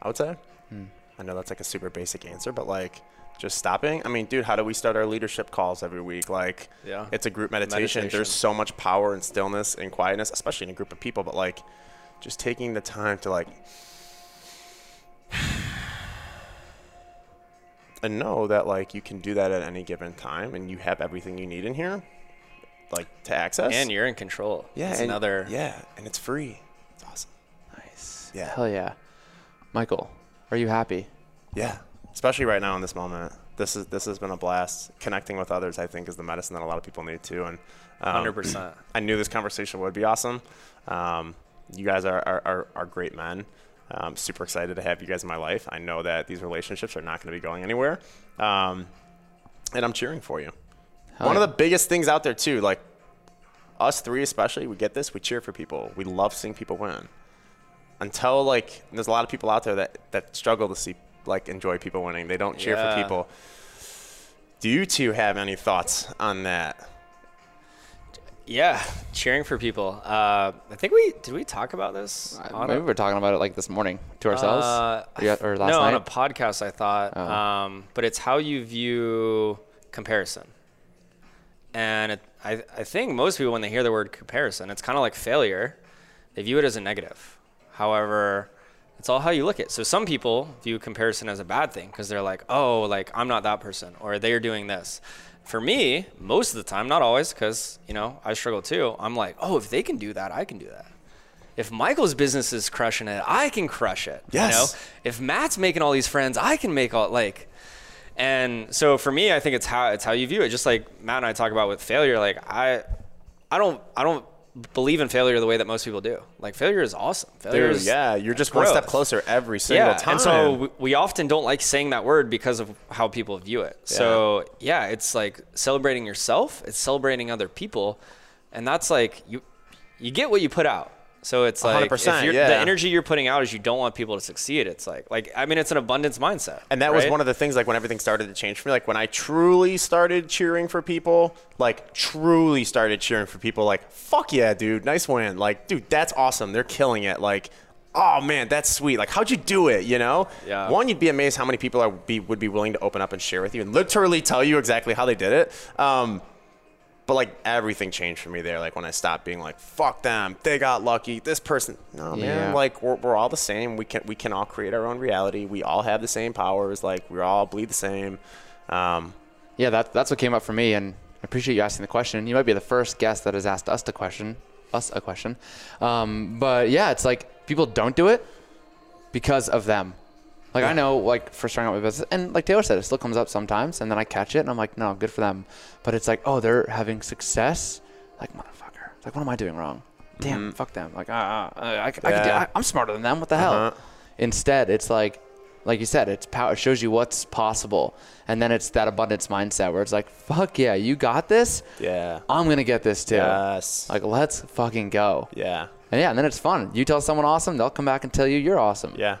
S1: I would say. Hmm. I know that's like a super basic answer, but like just stopping. I mean, dude, how do we start our leadership calls every week? Like,
S4: Yeah.
S1: it's a group meditation.
S4: Meditation.
S1: There's so much power and stillness and quietness, especially in a group of people. But like, just taking the time to like, and know that like you can do that at any given time, and you have everything you need in here, like to access.
S4: And you're in control.
S1: yeah,
S4: It's
S1: and-
S4: another.
S1: yeah, and it's free. It's awesome.
S3: Nice.
S1: Yeah.
S3: Hell yeah. Michael, are you happy?
S1: Yeah, especially right now in this moment. This is this has been a blast. Connecting with others, I think, is the medicine that a lot of people need too. And um,
S4: 100%.
S1: I knew this conversation would be awesome. Um, you guys are are, are, are great men. I'm super excited to have you guys in my life. I know that these relationships are not going to be going anywhere, um, and I'm cheering for you.
S3: Hell
S1: One
S3: yeah.
S1: of the biggest things out there too, like us three especially, we get this. We cheer for people. We love seeing people win. Until like, there's a lot of people out there that that struggle to see like enjoy people winning. They don't cheer
S4: Yeah.
S1: for people. Do you two have any thoughts on that?
S4: Yeah, cheering for people. Uh, I think we did we talk about this? on
S3: Maybe
S4: a-
S3: we were talking about it like this morning to ourselves
S4: Uh,
S3: Yeah, or last
S4: no,
S3: night.
S4: on a podcast I thought.
S3: Oh.
S4: Um, but it's how you view comparison. And it, I, I think most people, when they hear the word comparison, it's kind of like failure. They view it as a negative. However, it's all how you look at it. So some people view comparison as a bad thing because they're like, oh, like I'm not that person or they're doing this. For me, most of the time, not always, because you know I struggle too. I'm like, oh, if they can do that, I can do that. If Michael's business is crushing it, I can crush it.
S1: Yes.
S4: You know? If Matt's making all these friends, I can make all like. And so for me, I think it's how it's how you view it. Just like Matt and I talk about with failure, like I, I don't I don't believe in failure the way that most people do. Like failure is awesome. Failure
S1: Dude,
S4: is
S1: yeah, you're just one step closer every single
S4: yeah,
S1: time.
S4: and so we, we often don't like saying that word because of how people view it. So yeah, it's like celebrating yourself. It's celebrating other people, and that's like you you get what you put out. So it's like
S1: 100%,
S4: you're,
S1: yeah.
S4: the energy you're putting out is you don't want people to succeed. It's like like I mean it's an abundance mindset.
S1: And that was one of the things, like when everything started to change for me, like when I truly started cheering for people, like truly started cheering for people, like, fuck yeah, dude, nice win. Like, dude, that's awesome. They're killing it. Like, oh man, that's sweet. Like, how'd you do it? You know?
S4: Yeah.
S1: One, you'd be amazed how many people are be would be willing to open up and share with you and literally tell you exactly how they did it. Um, but like everything changed for me there. Like when I stopped being like, "Fuck them, they got lucky." This person, no man.
S3: Yeah.
S1: Like we're, we're all the same. We can we can all create our own reality. We all have the same powers. Like we all bleed the same. Um,
S3: Yeah, that, that's what came up for me, and I appreciate you asking the question. You might be the first guest that has asked us the question, us a question. Um, but yeah, it's like people don't do it because of them. Like I know, like for starting out my business, and like Taylor said, it still comes up sometimes, and then I catch it, and I'm like, no, good for them. But it's like, oh, they're having success. Like motherfucker. Like what am I doing wrong? Damn, fuck them. Like ah, ah, I, I, I could do,
S1: Yeah.
S3: I, I'm smarter than them. What the hell?
S1: Uh-huh.
S3: Instead, it's like, like you said, it's power. It shows you what's possible, and then it's that abundance mindset where it's like, fuck yeah, you got this.
S1: yeah.
S3: I'm gonna get this too.
S1: Yes.
S3: Like let's fucking go.
S1: yeah.
S3: And yeah, and then it's fun. You tell someone awesome, they'll come back and tell you you're awesome.
S1: Yeah.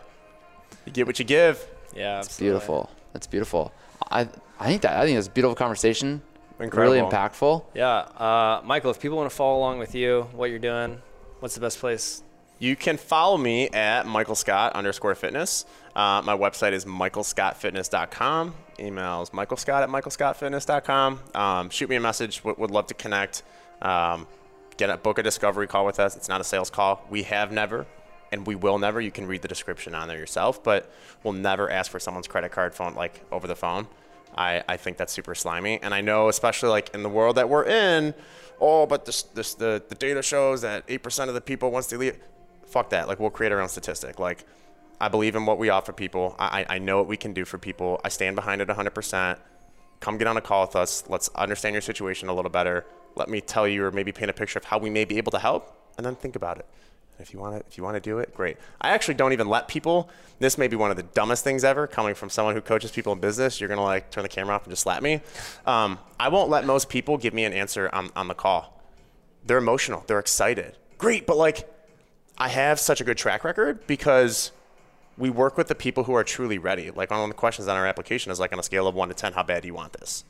S1: You get what you give.
S4: yeah,
S3: It's beautiful. It's beautiful. I I think that I think it's a beautiful conversation.
S1: Incredible.
S3: Really impactful.
S4: Yeah, uh, Michael, if people want to follow along with you, what you're doing, what's the best place?
S1: You can follow me at Michael Scott underscore fitness. Uh, my website is michaelscottfitness.com. Emails Michael Scott at michaelscottfitness.com. Um, shoot me a message. Would, would love to connect. Um, get a book a discovery call with us. It's not a sales call. We have never, and we will never. You can read the description on there yourself, but we'll never ask for someone's credit card phone like over the phone. I, I think that's super slimy. And I know, especially like in the world that we're in, oh, but this, this the, the data shows that 8% of the people once they leave. Fuck that. Like, we'll create our own statistic. Like, I believe in what we offer people. I, I I know what we can do for people. I stand behind it 100%. Come get on a call with us. Let's understand your situation a little better. Let me tell you or maybe paint a picture of how we may be able to help, and then think about it. If you want to, if you want to do it, great. I actually don't even let people. This may be one of the dumbest things ever. Coming from someone who coaches people in business, you're gonna like turn the camera off and just slap me. Um, I won't let most people give me an answer on, on the call. They're emotional. They're excited. Great, but like, I have such a good track record because we work with the people who are truly ready. Like one of the questions on our application is like on a scale of one to ten, how bad do you want this?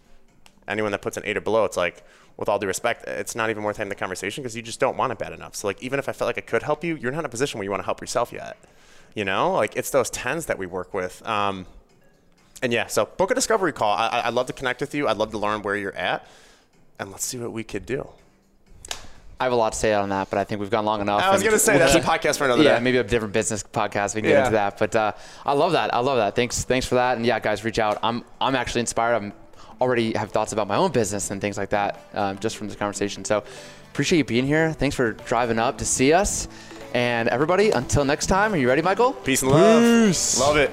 S1: Anyone that puts an eight or below, it's like, with all due respect, it's not even worth having the conversation because you just don't want it bad enough. So like, even if I felt like I could help you, you're not in a position where you want to help yourself yet. You know, like it's those tens that we work with. Um, and yeah, so book a discovery call. I, I'd love to connect with you. I'd love to learn where you're at, and let's see what we could do.
S3: I have a lot to say on that, but I think we've gone long enough.
S1: I was gonna say
S3: we'll
S1: that's a podcast for another
S3: yeah,
S1: day.
S3: maybe a different business podcast. We can get
S1: Yeah.
S3: into that, but uh, I love that. I love that. Thanks, thanks for that. And yeah, guys, reach out. I'm, I'm actually inspired. I'm already have thoughts about my own business and things like that um, just from this conversation. So appreciate you being here. Thanks for driving up to see us. And everybody, until next time, are you ready, Michael?
S1: Peace and love. Peace. Love it.